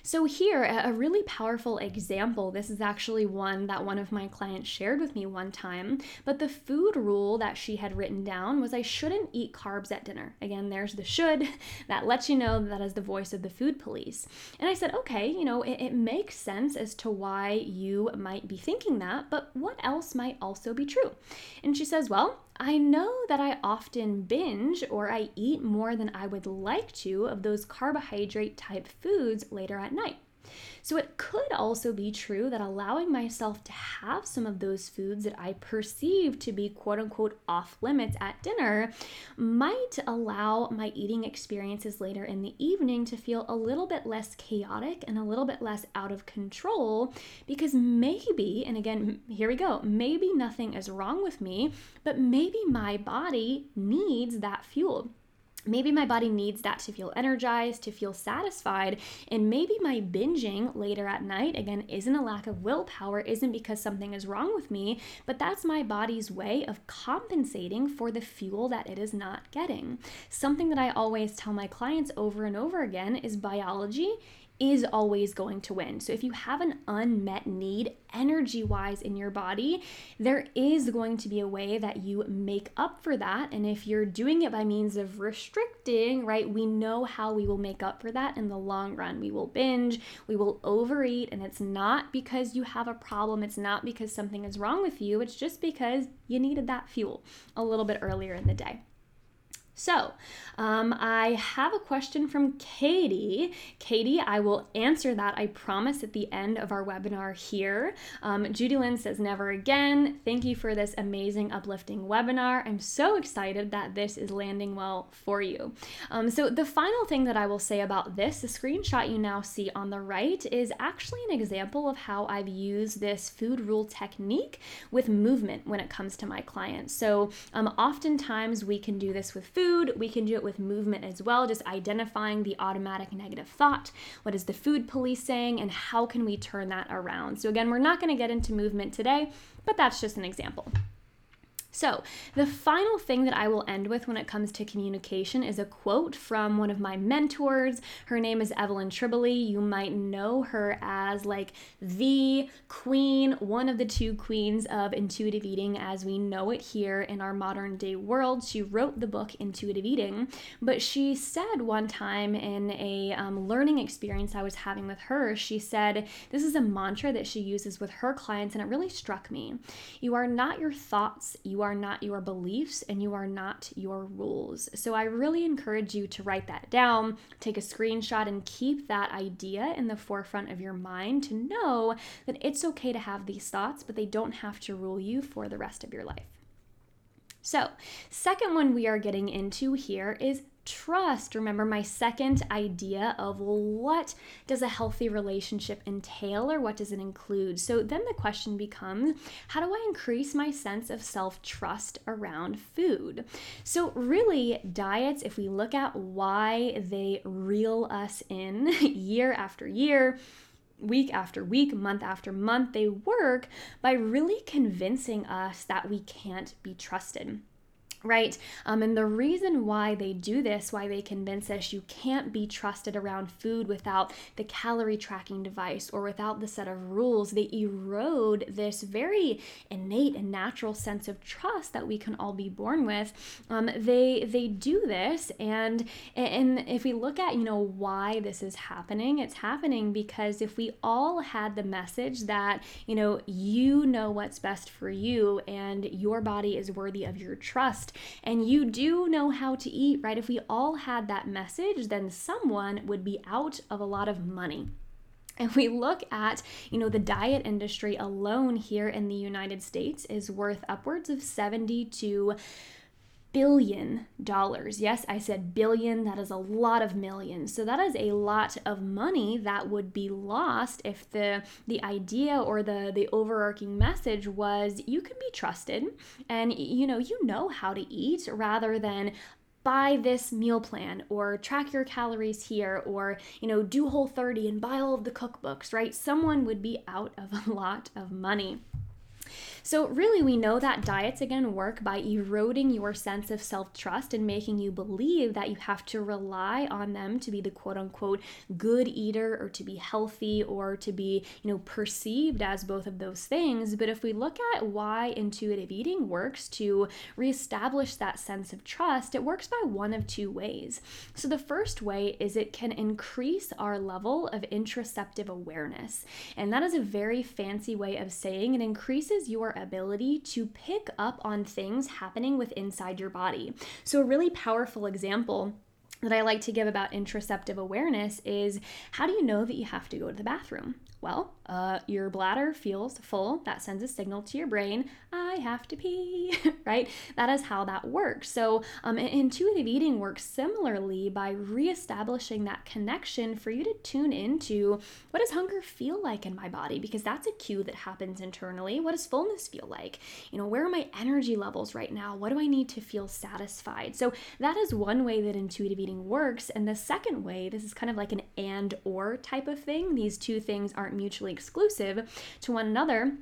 So, here, a really powerful example. This is actually one that one of my clients shared with me one time. But the food rule that she had written down was I shouldn't eat carbs at dinner. Again, there's the should that lets you know that is the voice of the food police. And I said, okay, you know, it, it makes sense as to why you might be thinking that, but what else might also be true? And she says, well, I know that I often binge or I eat more than I would like to of those carbohydrate type foods later at night. So it could also be true that allowing myself to have some of those foods that I perceive to be quote unquote off limits at dinner might allow my eating experiences later in the evening to feel a little bit less chaotic and a little bit less out of control because maybe, and again, here we go, maybe nothing is wrong with me, but maybe my body needs that fuel. Maybe my body needs that to feel energized, to feel satisfied. And maybe my binging later at night, again, isn't a lack of willpower, isn't because something is wrong with me, but that's my body's way of compensating for the fuel that it is not getting. Something that I always tell my clients over and over again is biology is always going to win. So if you have an unmet need energy wise in your body, there is going to be a way that you make up for that. And if you're doing it by means of restricting, right, we know how we will make up for that in the long run. We will binge, we will overeat, and it's not because you have a problem, it's not because something is wrong with you, it's just because you needed that fuel a little bit earlier in the day. So, um, I have a question from Katie. Katie, I will answer that, I promise, at the end of our webinar here. Um, Judy Lynn says, Never again. Thank you for this amazing, uplifting webinar. I'm so excited that this is landing well for you. Um, so, the final thing that I will say about this, the screenshot you now see on the right, is actually an example of how I've used this food rule technique with movement when it comes to my clients. So, um, oftentimes we can do this with food food, we can do it with movement as well, just identifying the automatic negative thought. What is the food police saying, and how can we turn that around? So, again, we're not going to get into movement today, but that's just an example. So, the final thing that I will end with when it comes to communication is a quote from one of my mentors. Her name is Evelyn Tribole. You might know her as like the queen, one of the two queens of intuitive eating as we know it here in our modern day world. She wrote the book Intuitive Eating, but she said one time in a um, learning experience I was having with her, she said, This is a mantra that she uses with her clients, and it really struck me. You are not your thoughts, you you are not your beliefs and you are not your rules. So I really encourage you to write that down, take a screenshot, and keep that idea in the forefront of your mind to know that it's okay to have these thoughts, but they don't have to rule you for the rest of your life. So, second one we are getting into here is trust. Remember my second idea of what does a healthy relationship entail or what does it include? So then the question becomes how do I increase my sense of self trust around food? So, really, diets, if we look at why they reel us in year after year, week after week, month after month, they work by really convincing us that we can't be trusted right? Um, and the reason why they do this, why they convince us you can't be trusted around food without the calorie tracking device or without the set of rules, they erode this very innate and natural sense of trust that we can all be born with. Um, they they do this, and and if we look at you know why this is happening, it's happening because if we all had the message that you know you know what's best for you and your body is worthy of your trust and you do know how to eat, right? If we all had that message, then someone would be out of a lot of money. And we look at, you know, the diet industry alone here in the United States is worth upwards of 72 billion dollars. Yes, I said billion, that is a lot of millions. So that is a lot of money that would be lost if the the idea or the the overarching message was you can be trusted and you know, you know how to eat rather than buy this meal plan or track your calories here or you know do whole 30 and buy all of the cookbooks right someone would be out of a lot of money so, really, we know that diets again work by eroding your sense of self trust and making you believe that you have to rely on them to be the quote unquote good eater or to be healthy or to be, you know, perceived as both of those things. But if we look at why intuitive eating works to reestablish that sense of trust, it works by one of two ways. So, the first way is it can increase our level of interoceptive awareness. And that is a very fancy way of saying it increases your your ability to pick up on things happening with inside your body. So, a really powerful example that I like to give about interoceptive awareness is how do you know that you have to go to the bathroom? Well, uh, your bladder feels full. That sends a signal to your brain, I have to pee, right? That is how that works. So, um, intuitive eating works similarly by reestablishing that connection for you to tune into what does hunger feel like in my body? Because that's a cue that happens internally. What does fullness feel like? You know, where are my energy levels right now? What do I need to feel satisfied? So, that is one way that intuitive eating works. And the second way, this is kind of like an and or type of thing. These two things aren't mutually exclusive to one another.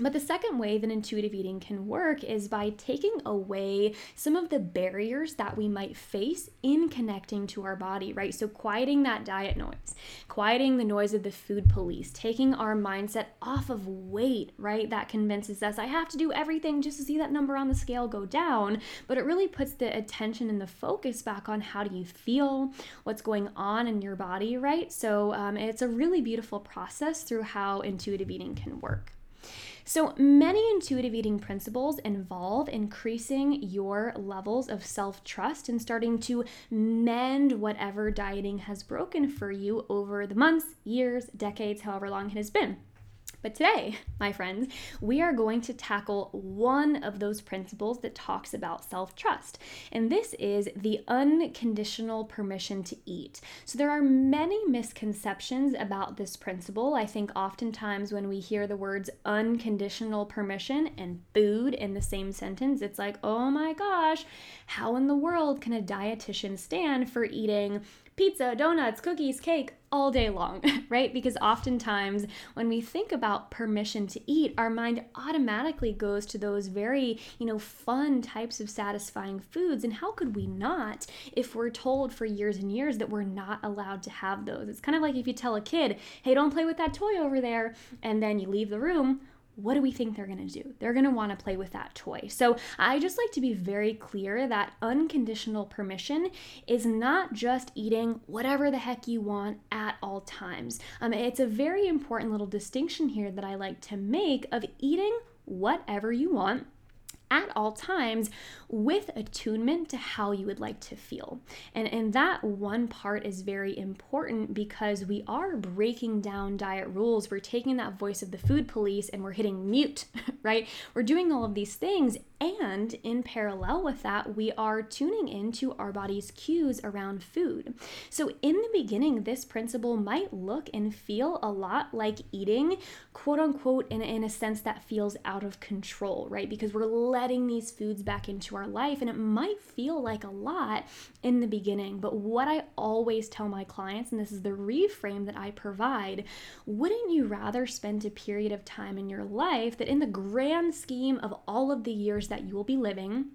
But the second way that intuitive eating can work is by taking away some of the barriers that we might face in connecting to our body, right? So, quieting that diet noise, quieting the noise of the food police, taking our mindset off of weight, right? That convinces us I have to do everything just to see that number on the scale go down. But it really puts the attention and the focus back on how do you feel, what's going on in your body, right? So, um, it's a really beautiful process through how intuitive eating can work. So, many intuitive eating principles involve increasing your levels of self trust and starting to mend whatever dieting has broken for you over the months, years, decades, however long it has been. But today, my friends, we are going to tackle one of those principles that talks about self trust, and this is the unconditional permission to eat. So, there are many misconceptions about this principle. I think oftentimes when we hear the words unconditional permission and food in the same sentence, it's like, oh my gosh, how in the world can a dietitian stand for eating pizza, donuts, cookies, cake all day long, right? Because oftentimes when we think about permission to eat, our mind automatically goes to those very, you know, fun types of satisfying foods. And how could we not if we're told for years and years that we're not allowed to have those? It's kind of like if you tell a kid, hey, don't play with that toy over there, and then you leave the room what do we think they're going to do? They're going to want to play with that toy. So I just like to be very clear that unconditional permission is not just eating whatever the heck you want at all times. Um, it's a very important little distinction here that I like to make of eating whatever you want at all times with attunement to how you would like to feel. And, and that one part is very important because we are breaking down diet rules. We're taking that voice of the food police and we're hitting mute, right? We're doing all of these things And in parallel with that, we are tuning into our body's cues around food. So, in the beginning, this principle might look and feel a lot like eating, quote unquote, in, in a sense that feels out of control, right? Because we're letting these foods back into our life, and it might feel like a lot in the beginning. But what I always tell my clients, and this is the reframe that I provide, wouldn't you rather spend a period of time in your life that, in the grand scheme of all of the years that you will be living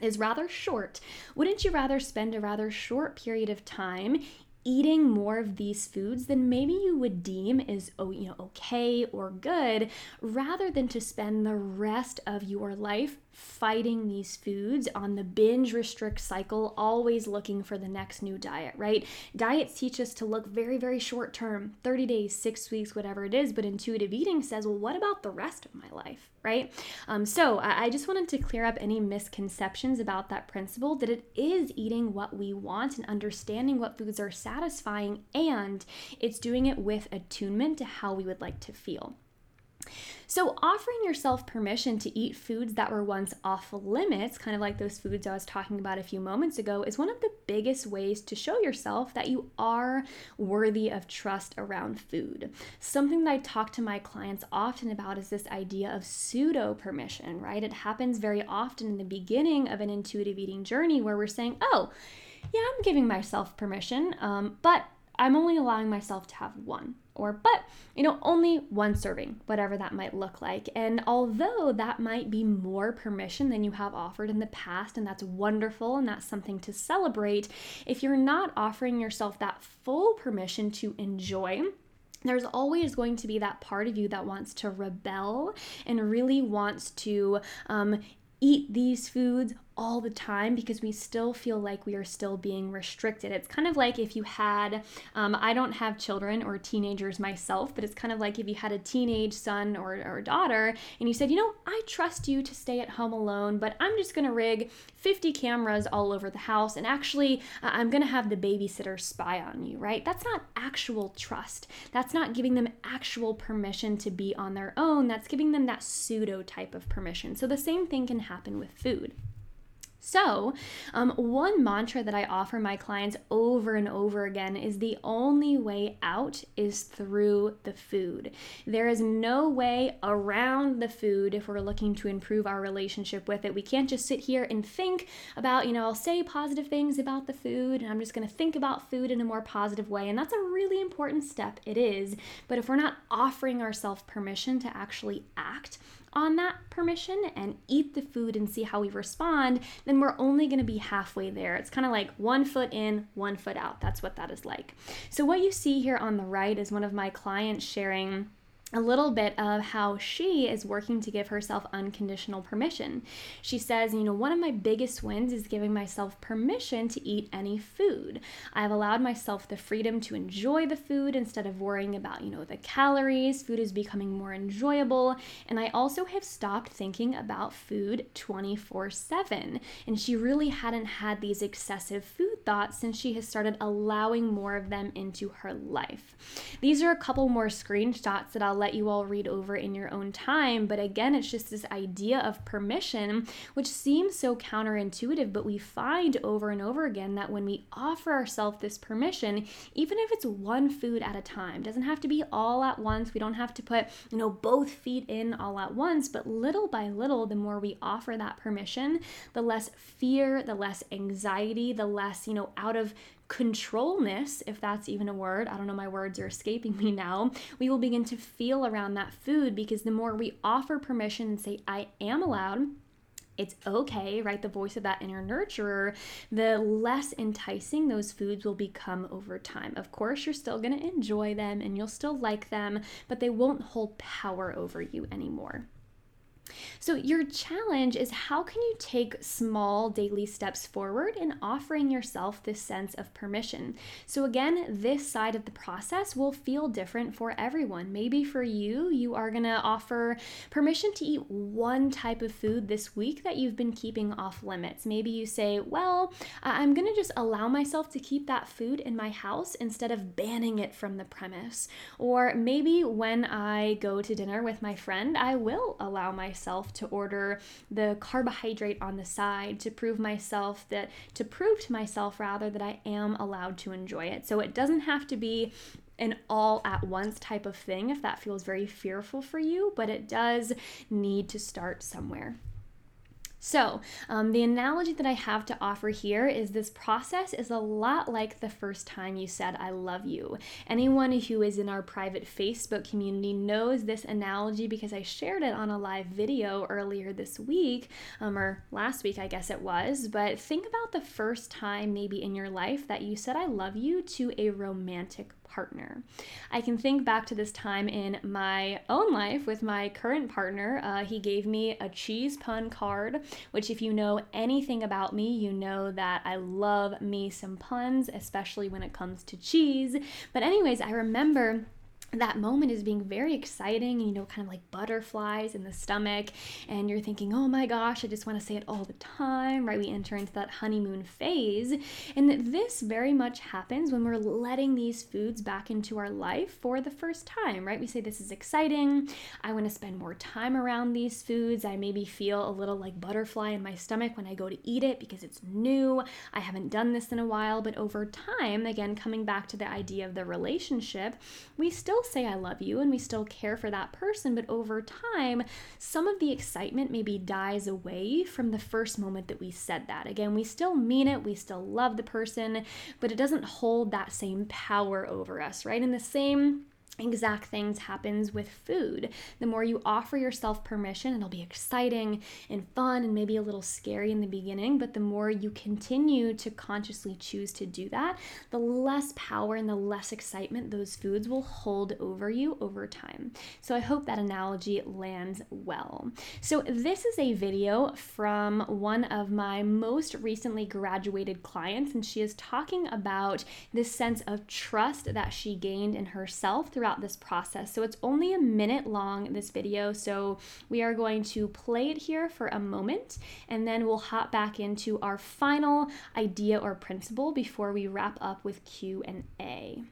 is rather short. Wouldn't you rather spend a rather short period of time eating more of these foods than maybe you would deem is oh you know okay or good rather than to spend the rest of your life fighting these foods on the binge restrict cycle, always looking for the next new diet, right? Diets teach us to look very, very short term 30 days, six weeks, whatever it is. But intuitive eating says, well, what about the rest of my life, right? Um, so I, I just wanted to clear up any misconceptions about that principle that it is eating what we want and understanding what foods are satisfying, and it's doing it with attunement to how we would like to feel. So, offering yourself permission to eat foods that were once off limits, kind of like those foods I was talking about a few moments ago, is one of the biggest ways to show yourself that you are worthy of trust around food. Something that I talk to my clients often about is this idea of pseudo permission, right? It happens very often in the beginning of an intuitive eating journey where we're saying, oh, yeah, I'm giving myself permission, um, but I'm only allowing myself to have one or but you know only one serving whatever that might look like. And although that might be more permission than you have offered in the past and that's wonderful and that's something to celebrate if you're not offering yourself that full permission to enjoy there's always going to be that part of you that wants to rebel and really wants to um, eat these foods all the time because we still feel like we are still being restricted. It's kind of like if you had, um, I don't have children or teenagers myself, but it's kind of like if you had a teenage son or, or daughter and you said, you know, I trust you to stay at home alone, but I'm just going to rig 50 cameras all over the house and actually uh, I'm going to have the babysitter spy on you, right? That's not actual trust. That's not giving them actual permission to be on their own. That's giving them that pseudo type of permission. So the same thing can happen with food. So, um, one mantra that I offer my clients over and over again is the only way out is through the food. There is no way around the food if we're looking to improve our relationship with it. We can't just sit here and think about, you know, I'll say positive things about the food and I'm just going to think about food in a more positive way. And that's a really important step. It is. But if we're not offering ourselves permission to actually act, on that permission and eat the food and see how we respond, then we're only going to be halfway there. It's kind of like one foot in, one foot out. That's what that is like. So, what you see here on the right is one of my clients sharing a little bit of how she is working to give herself unconditional permission. She says, You know, one of my biggest wins is giving myself permission to eat any food. I've allowed myself the freedom to enjoy the food instead of worrying about, you know, the calories. Food is becoming more enjoyable. And I also have stopped thinking about food 24 7. And she really hadn't had these excessive food thoughts since she has started allowing more of them into her life. These are a couple more screenshots that I'll let you all read over in your own time. But again, it's just this idea of permission, which seems so counterintuitive, but we find over and over again that when we offer ourselves this permission, even if it's one food at a time, doesn't have to be all at once. We don't have to put, you know, both feet in all at once, but little by little, the more we offer that permission, the less fear, the less anxiety, the less, you know, out of controlness, if that's even a word, I don't know, my words are escaping me now, we will begin to feel around that food because the more we offer permission and say, I am allowed, it's okay, right? The voice of that inner nurturer, the less enticing those foods will become over time. Of course, you're still going to enjoy them and you'll still like them, but they won't hold power over you anymore. So, your challenge is how can you take small daily steps forward in offering yourself this sense of permission? So, again, this side of the process will feel different for everyone. Maybe for you, you are going to offer permission to eat one type of food this week that you've been keeping off limits. Maybe you say, Well, I'm going to just allow myself to keep that food in my house instead of banning it from the premise. Or maybe when I go to dinner with my friend, I will allow myself myself to order the carbohydrate on the side to prove myself that to prove to myself rather that I am allowed to enjoy it. So it doesn't have to be an all at once type of thing if that feels very fearful for you, but it does need to start somewhere. So, um, the analogy that I have to offer here is this process is a lot like the first time you said, I love you. Anyone who is in our private Facebook community knows this analogy because I shared it on a live video earlier this week, um, or last week, I guess it was. But think about the first time, maybe in your life, that you said, I love you to a romantic partner. I can think back to this time in my own life with my current partner. Uh, he gave me a cheese pun card, which, if you know anything about me, you know that I love me some puns, especially when it comes to cheese. But, anyways, I remember that moment is being very exciting, you know, kind of like butterflies in the stomach, and you're thinking, oh my gosh, I just want to say it all the time, right? We enter into that honeymoon phase. And this very much happens when we're letting these foods back into our life for the first time, right? We say, this is exciting. I want to spend more time around these foods. I maybe feel a little like butterfly in my stomach when I go to eat it because it's new. I haven't done this in a while, but over time, again, coming back to the idea of the relationship, we still say I love you and we still care for that person, but over time, some of the excitement maybe dies away from the first moment that we said that. Again, we still mean it, we still love the person, but it doesn't hold that same power over us, right? In the same exact things happens with food. The more you offer yourself permission it'll be exciting and fun and maybe a little scary in the beginning but the more you continue to consciously choose to do that the less power and the less excitement those foods will hold over you over time. So i hope that analogy lands well. So this is a video from one of my most recently graduated clients and she is talking about this sense of trust that she gained in herself through throughout this process. So it's only a minute long, this video. So we are going to play it here for a moment and then we'll hop back into our final idea or principle before we wrap up with Q&A.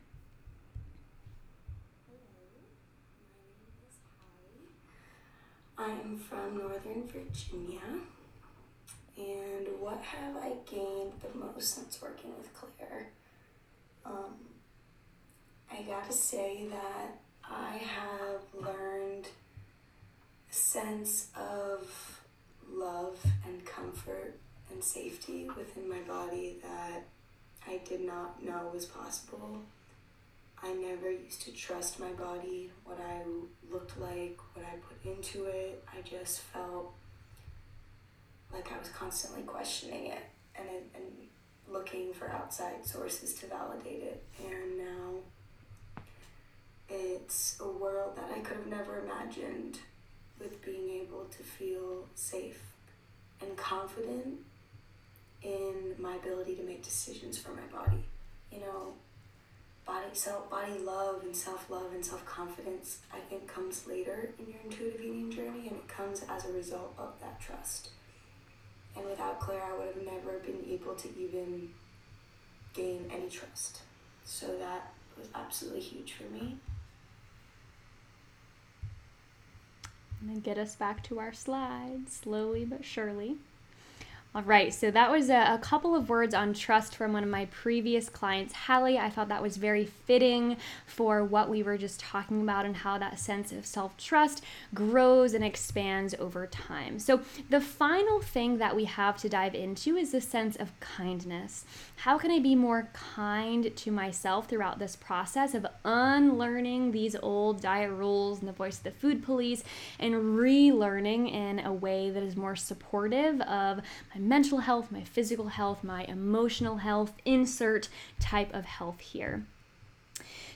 I am from Northern Virginia. And what have I gained the most since working with Claire? Um, I gotta say that I have learned a sense of love and comfort and safety within my body that I did not know was possible. I never used to trust my body, what I looked like, what I put into it. I just felt like I was constantly questioning it and, and looking for outside sources to validate it. And now it's a world that I could have never imagined with being able to feel safe and confident in my ability to make decisions for my body. You know, body self body love and self love and self confidence I think comes later in your intuitive eating journey and it comes as a result of that trust. And without Claire I would have never been able to even gain any trust. So that was absolutely huge for me. And get us back to our slides slowly but surely. All right, so that was a, a, couple of words on trust from one of my previous clients, Hallie. I thought that was very fitting for what we were just talking about and how that sense of self trust grows and expands over time. So, the final thing that we have to dive into is the sense of kindness. How can I be more kind to myself throughout this process of unlearning these old diet rules and the voice of the food police and relearning in a way that is more supportive of my mental health, my physical health, my emotional health, insert type of health here.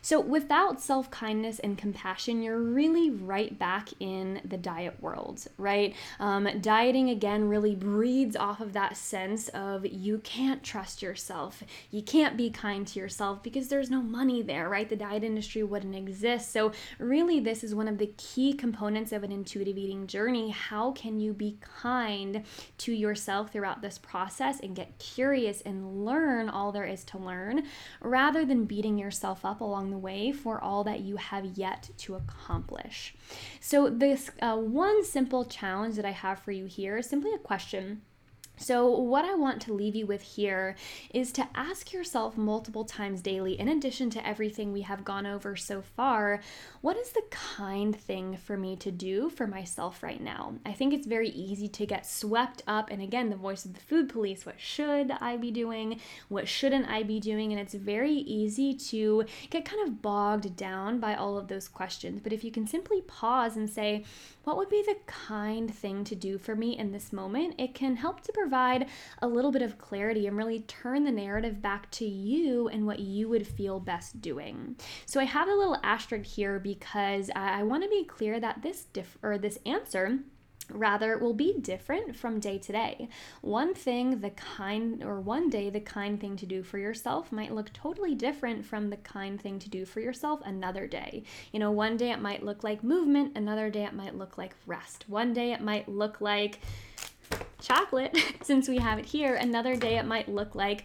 So, without self kindness and compassion, you're really right back in the diet world, right? Um, dieting again really breeds off of that sense of you can't trust yourself, you can't be kind to yourself because there's no money there, right? The diet industry wouldn't exist. So, really, this is one of the key components of an intuitive eating journey. How can you be kind to yourself throughout this process and get curious and learn all there is to learn rather than beating yourself up along the way for all that you have yet to accomplish. So, this uh, one simple challenge that I have for you here is simply a question so, what I want to leave you with here is to ask yourself multiple times daily, in addition to everything we have gone over so far, what is the kind thing for me to do for myself right now? I think it's very easy to get swept up, and again, the voice of the food police what should I be doing? What shouldn't I be doing? And it's very easy to get kind of bogged down by all of those questions. But if you can simply pause and say, what would be the kind thing to do for me in this moment? It can help to provide a little bit of clarity and really turn the narrative back to you and what you would feel best doing. So I have a little asterisk here because I, I want to be clear that this diff- or this answer Rather, will be different from day to day. One thing, the kind, or one day, the kind thing to do for yourself might look totally different from the kind thing to do for yourself another day. You know, one day it might look like movement, another day it might look like rest. One day it might look like chocolate, since we have it here. Another day it might look like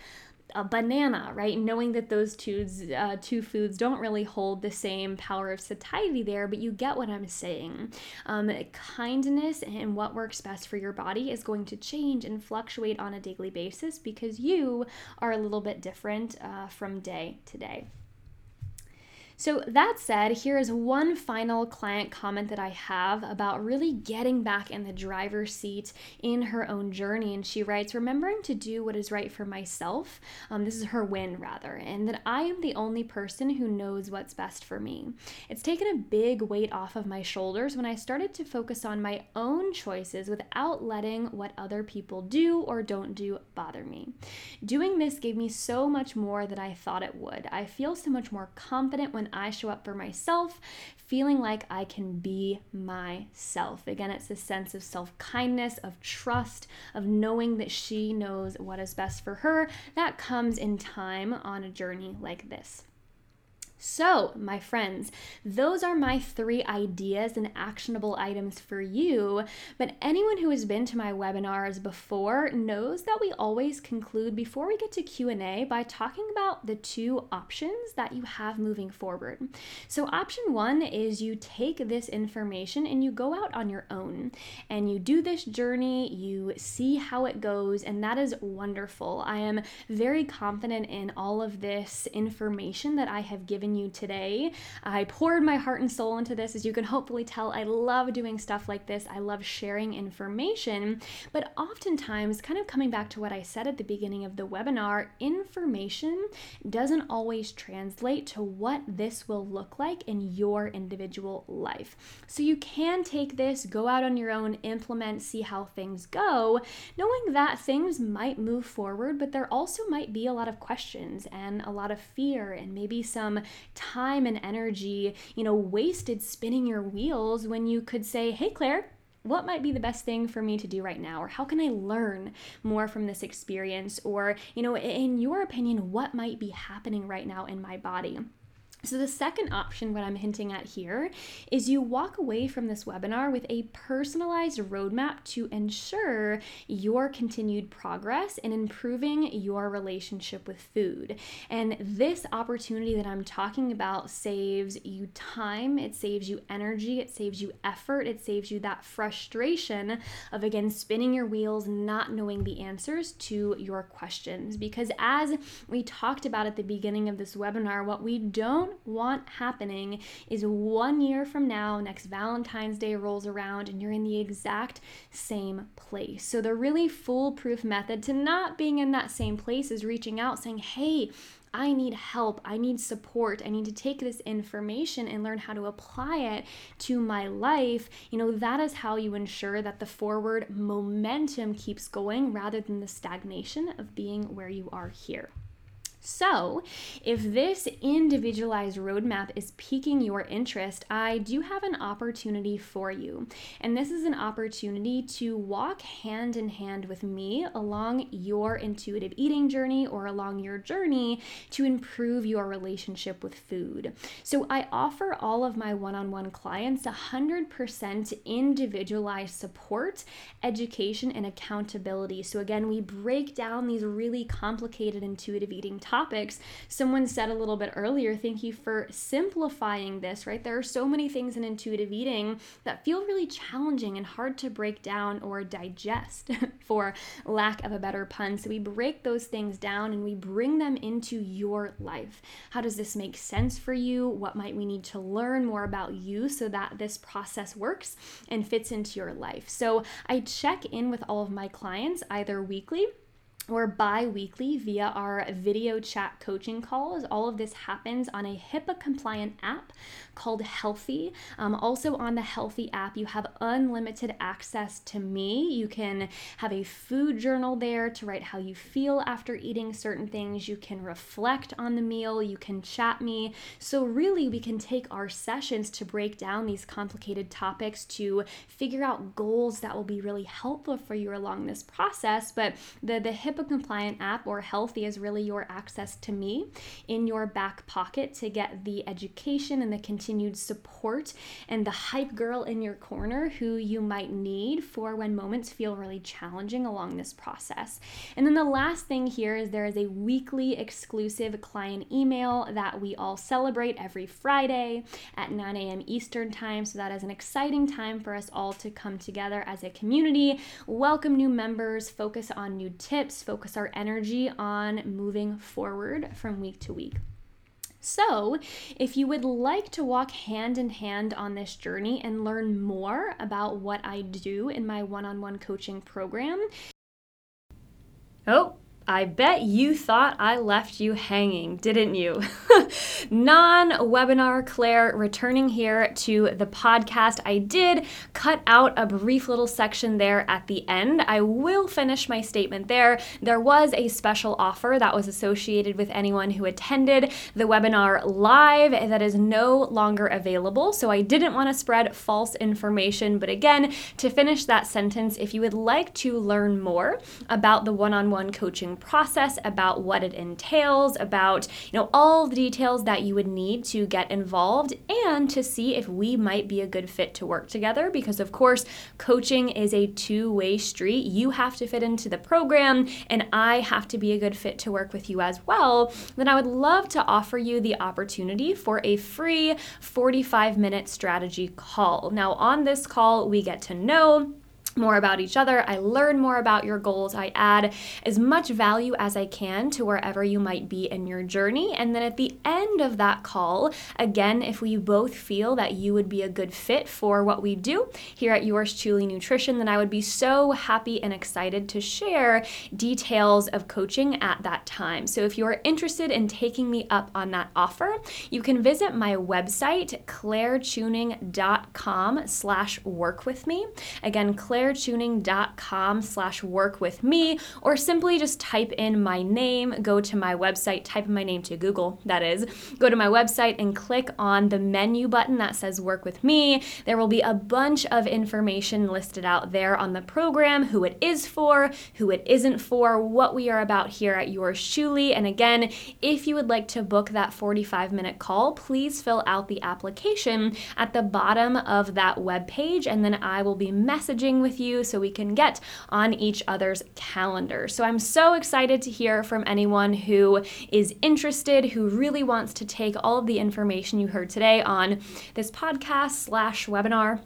a banana, right? Knowing that those two uh, two foods don't really hold the same power of satiety there, but you get what I'm saying. Um, kindness and what works best for your body is going to change and fluctuate on a daily basis because you are a little bit different uh, from day to day. So, that said, here is one final client comment that I have about really getting back in the driver's seat in her own journey. And she writes, Remembering to do what is right for myself, um, this is her win rather, and that I am the only person who knows what's best for me. It's taken a big weight off of my shoulders when I started to focus on my own choices without letting what other people do or don't do bother me. Doing this gave me so much more than I thought it would. I feel so much more confident when I show up for myself, feeling like I can be myself. Again, it's a sense of self kindness, of trust, of knowing that she knows what is best for her. That comes in time on a journey like this. So, my friends, those are my three ideas and actionable items for you. But anyone who has been to my webinars before knows that we always conclude before we get to Q&A by talking about the two options that you have moving forward. So, option 1 is you take this information and you go out on your own and you do this journey, you see how it goes, and that is wonderful. I am very confident in all of this information that I have given you today. I poured my heart and soul into this. As you can hopefully tell, I love doing stuff like this. I love sharing information. But oftentimes, kind of coming back to what I said at the beginning of the webinar, information doesn't always translate to what this will look like in your individual life. So you can take this, go out on your own, implement, see how things go, knowing that things might move forward, but there also might be a lot of questions and a lot of fear and maybe some time and energy, you know, wasted spinning your wheels when you could say, hey, Claire, what might be the best thing for me to do right now? Or how can i learn more from this experience? Or you know in your opinion what might be happening right now in my body so, the second option, what I'm hinting at here, is you walk away from this webinar with a personalized roadmap to ensure your continued progress in improving your relationship with food. And this opportunity that I'm talking about saves you time, it saves you energy, it saves you effort, it saves you that frustration of again spinning your wheels, not knowing the answers to your questions. Because as we talked about at the beginning of this webinar, what we don't don't want happening is one year from now, next Valentine's Day rolls around and you're in the exact same place. So, the really foolproof method to not being in that same place is reaching out saying, Hey, I need help. I need support. I need to take this information and learn how to apply it to my life. You know, that is how you ensure that the forward momentum keeps going rather than the stagnation of being where you are here. So, if this individualized roadmap is piquing your interest, I do have an opportunity for you. And this is an opportunity to walk hand in hand with me along your intuitive eating journey or along your journey to improve your relationship with food. So, I offer all of my one on one clients 100% individualized support, education, and accountability. So, again, we break down these really complicated intuitive eating topics topics. Someone said a little bit earlier, thank you for simplifying this, right? There are so many things in intuitive eating that feel really challenging and hard to break down or digest, for lack of a better pun. So we break those things down and we bring them into your life. How does this make sense for you? What might we need to learn more about you so that this process works and fits into your life? So I check in with all of my clients either weekly or bi weekly via our video chat coaching calls. All of this happens on a HIPAA compliant app called Healthie. Um, also, on the Healthie app, you have unlimited access to me. You can have a food journal there to write how you feel after eating certain things. You can reflect on the meal. You can chat me. So, really, we can take our sessions to break down these complicated topics to figure out goals that will be really helpful for you along this process. But the, the HIPAA compliant app or Healthie is really your access to me in your back pocket to get the education and the continued support and the hype girl in your corner who you might need for when moments feel really challenging along this process. And then the last thing here is there is a weekly exclusive client email that we all celebrate every Friday at 9 a.m. Eastern Time. So that is an exciting time for us all to come together as a community, welcome new members, focus on new tips, focus our energy on moving forward from week to week. So, if you would like to walk hand in hand on this journey and learn more about what I do in my one on one coaching program, oh, I bet you thought I left you hanging, didn't you? Non webinar Claire returning here to the podcast. I did cut out a brief little section there at the end. I will finish my statement there. There was a special offer that was associated with anyone who attended the webinar live that is no longer available. So I didn't want to spread false information. But again, to finish that sentence, if you would like to learn more about the one on one coaching process, about what it entails, about, you know, all the details that you would need to get involved and to see if we might be a good fit to work together because of course, coaching is a two-way street. You have to fit into the program and I have to be a good fit to work with you as well. Then I would love to offer you the opportunity for a free 45-minute strategy call. Now, on this call, we get to know more about each other. I learn more about your goals. I add as much value as I can to wherever you might be in your journey. And then at the end of that call, again, if we both feel that you would be a good fit for what we do here at Yours Chewly Nutrition, then I would be so happy and excited to share details of coaching at that time. So if you are interested in taking me up on that offer, you can visit my website, clairechewning.com slash work with me. Again, Claire clairechewning.com slash work with me, or simply just type in my name, go to my website, type in my name to Google, that is, go to my website and click on the menu button that says work with me. There will be a bunch of information listed out there on the program, who it is for, who it isn't for, what we are about here at Yours Chewly. And again, if you would like to book that 45 minute call, please fill out the application at the bottom of that web page, and then I will be messaging with with you so we can get on each other's calendar. So I'm so excited to hear from anyone who is interested, who really wants to take all of the information you heard today on this podcast slash webinar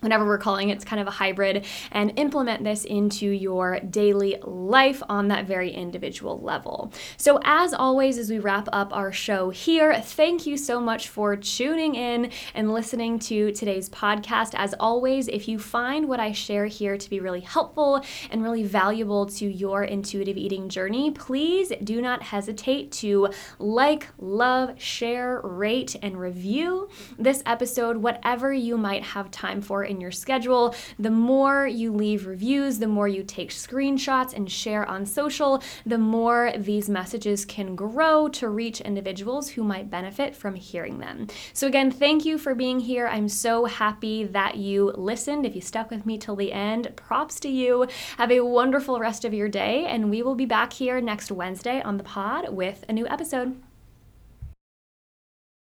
whatever we're calling it, it's kind of a hybrid, and implement this into your daily life on that very individual level. So, as always, as we wrap up our show here, thank you so much for tuning in and listening to today's podcast. As always, if you find what I share here to be really helpful and really valuable to your intuitive eating journey, please do not hesitate to like, love, share, rate, and review this episode, whatever you might have time for in your schedule. The more you leave reviews, the more you take screenshots and share on social, the more these messages can grow to reach individuals who might benefit from hearing them. So, again, thank you for being here. I'm so happy that you listened. If you stuck with me till the end, props to you. Have a wonderful rest of your day, and we will be back here next Wednesday on the pod with a new episode.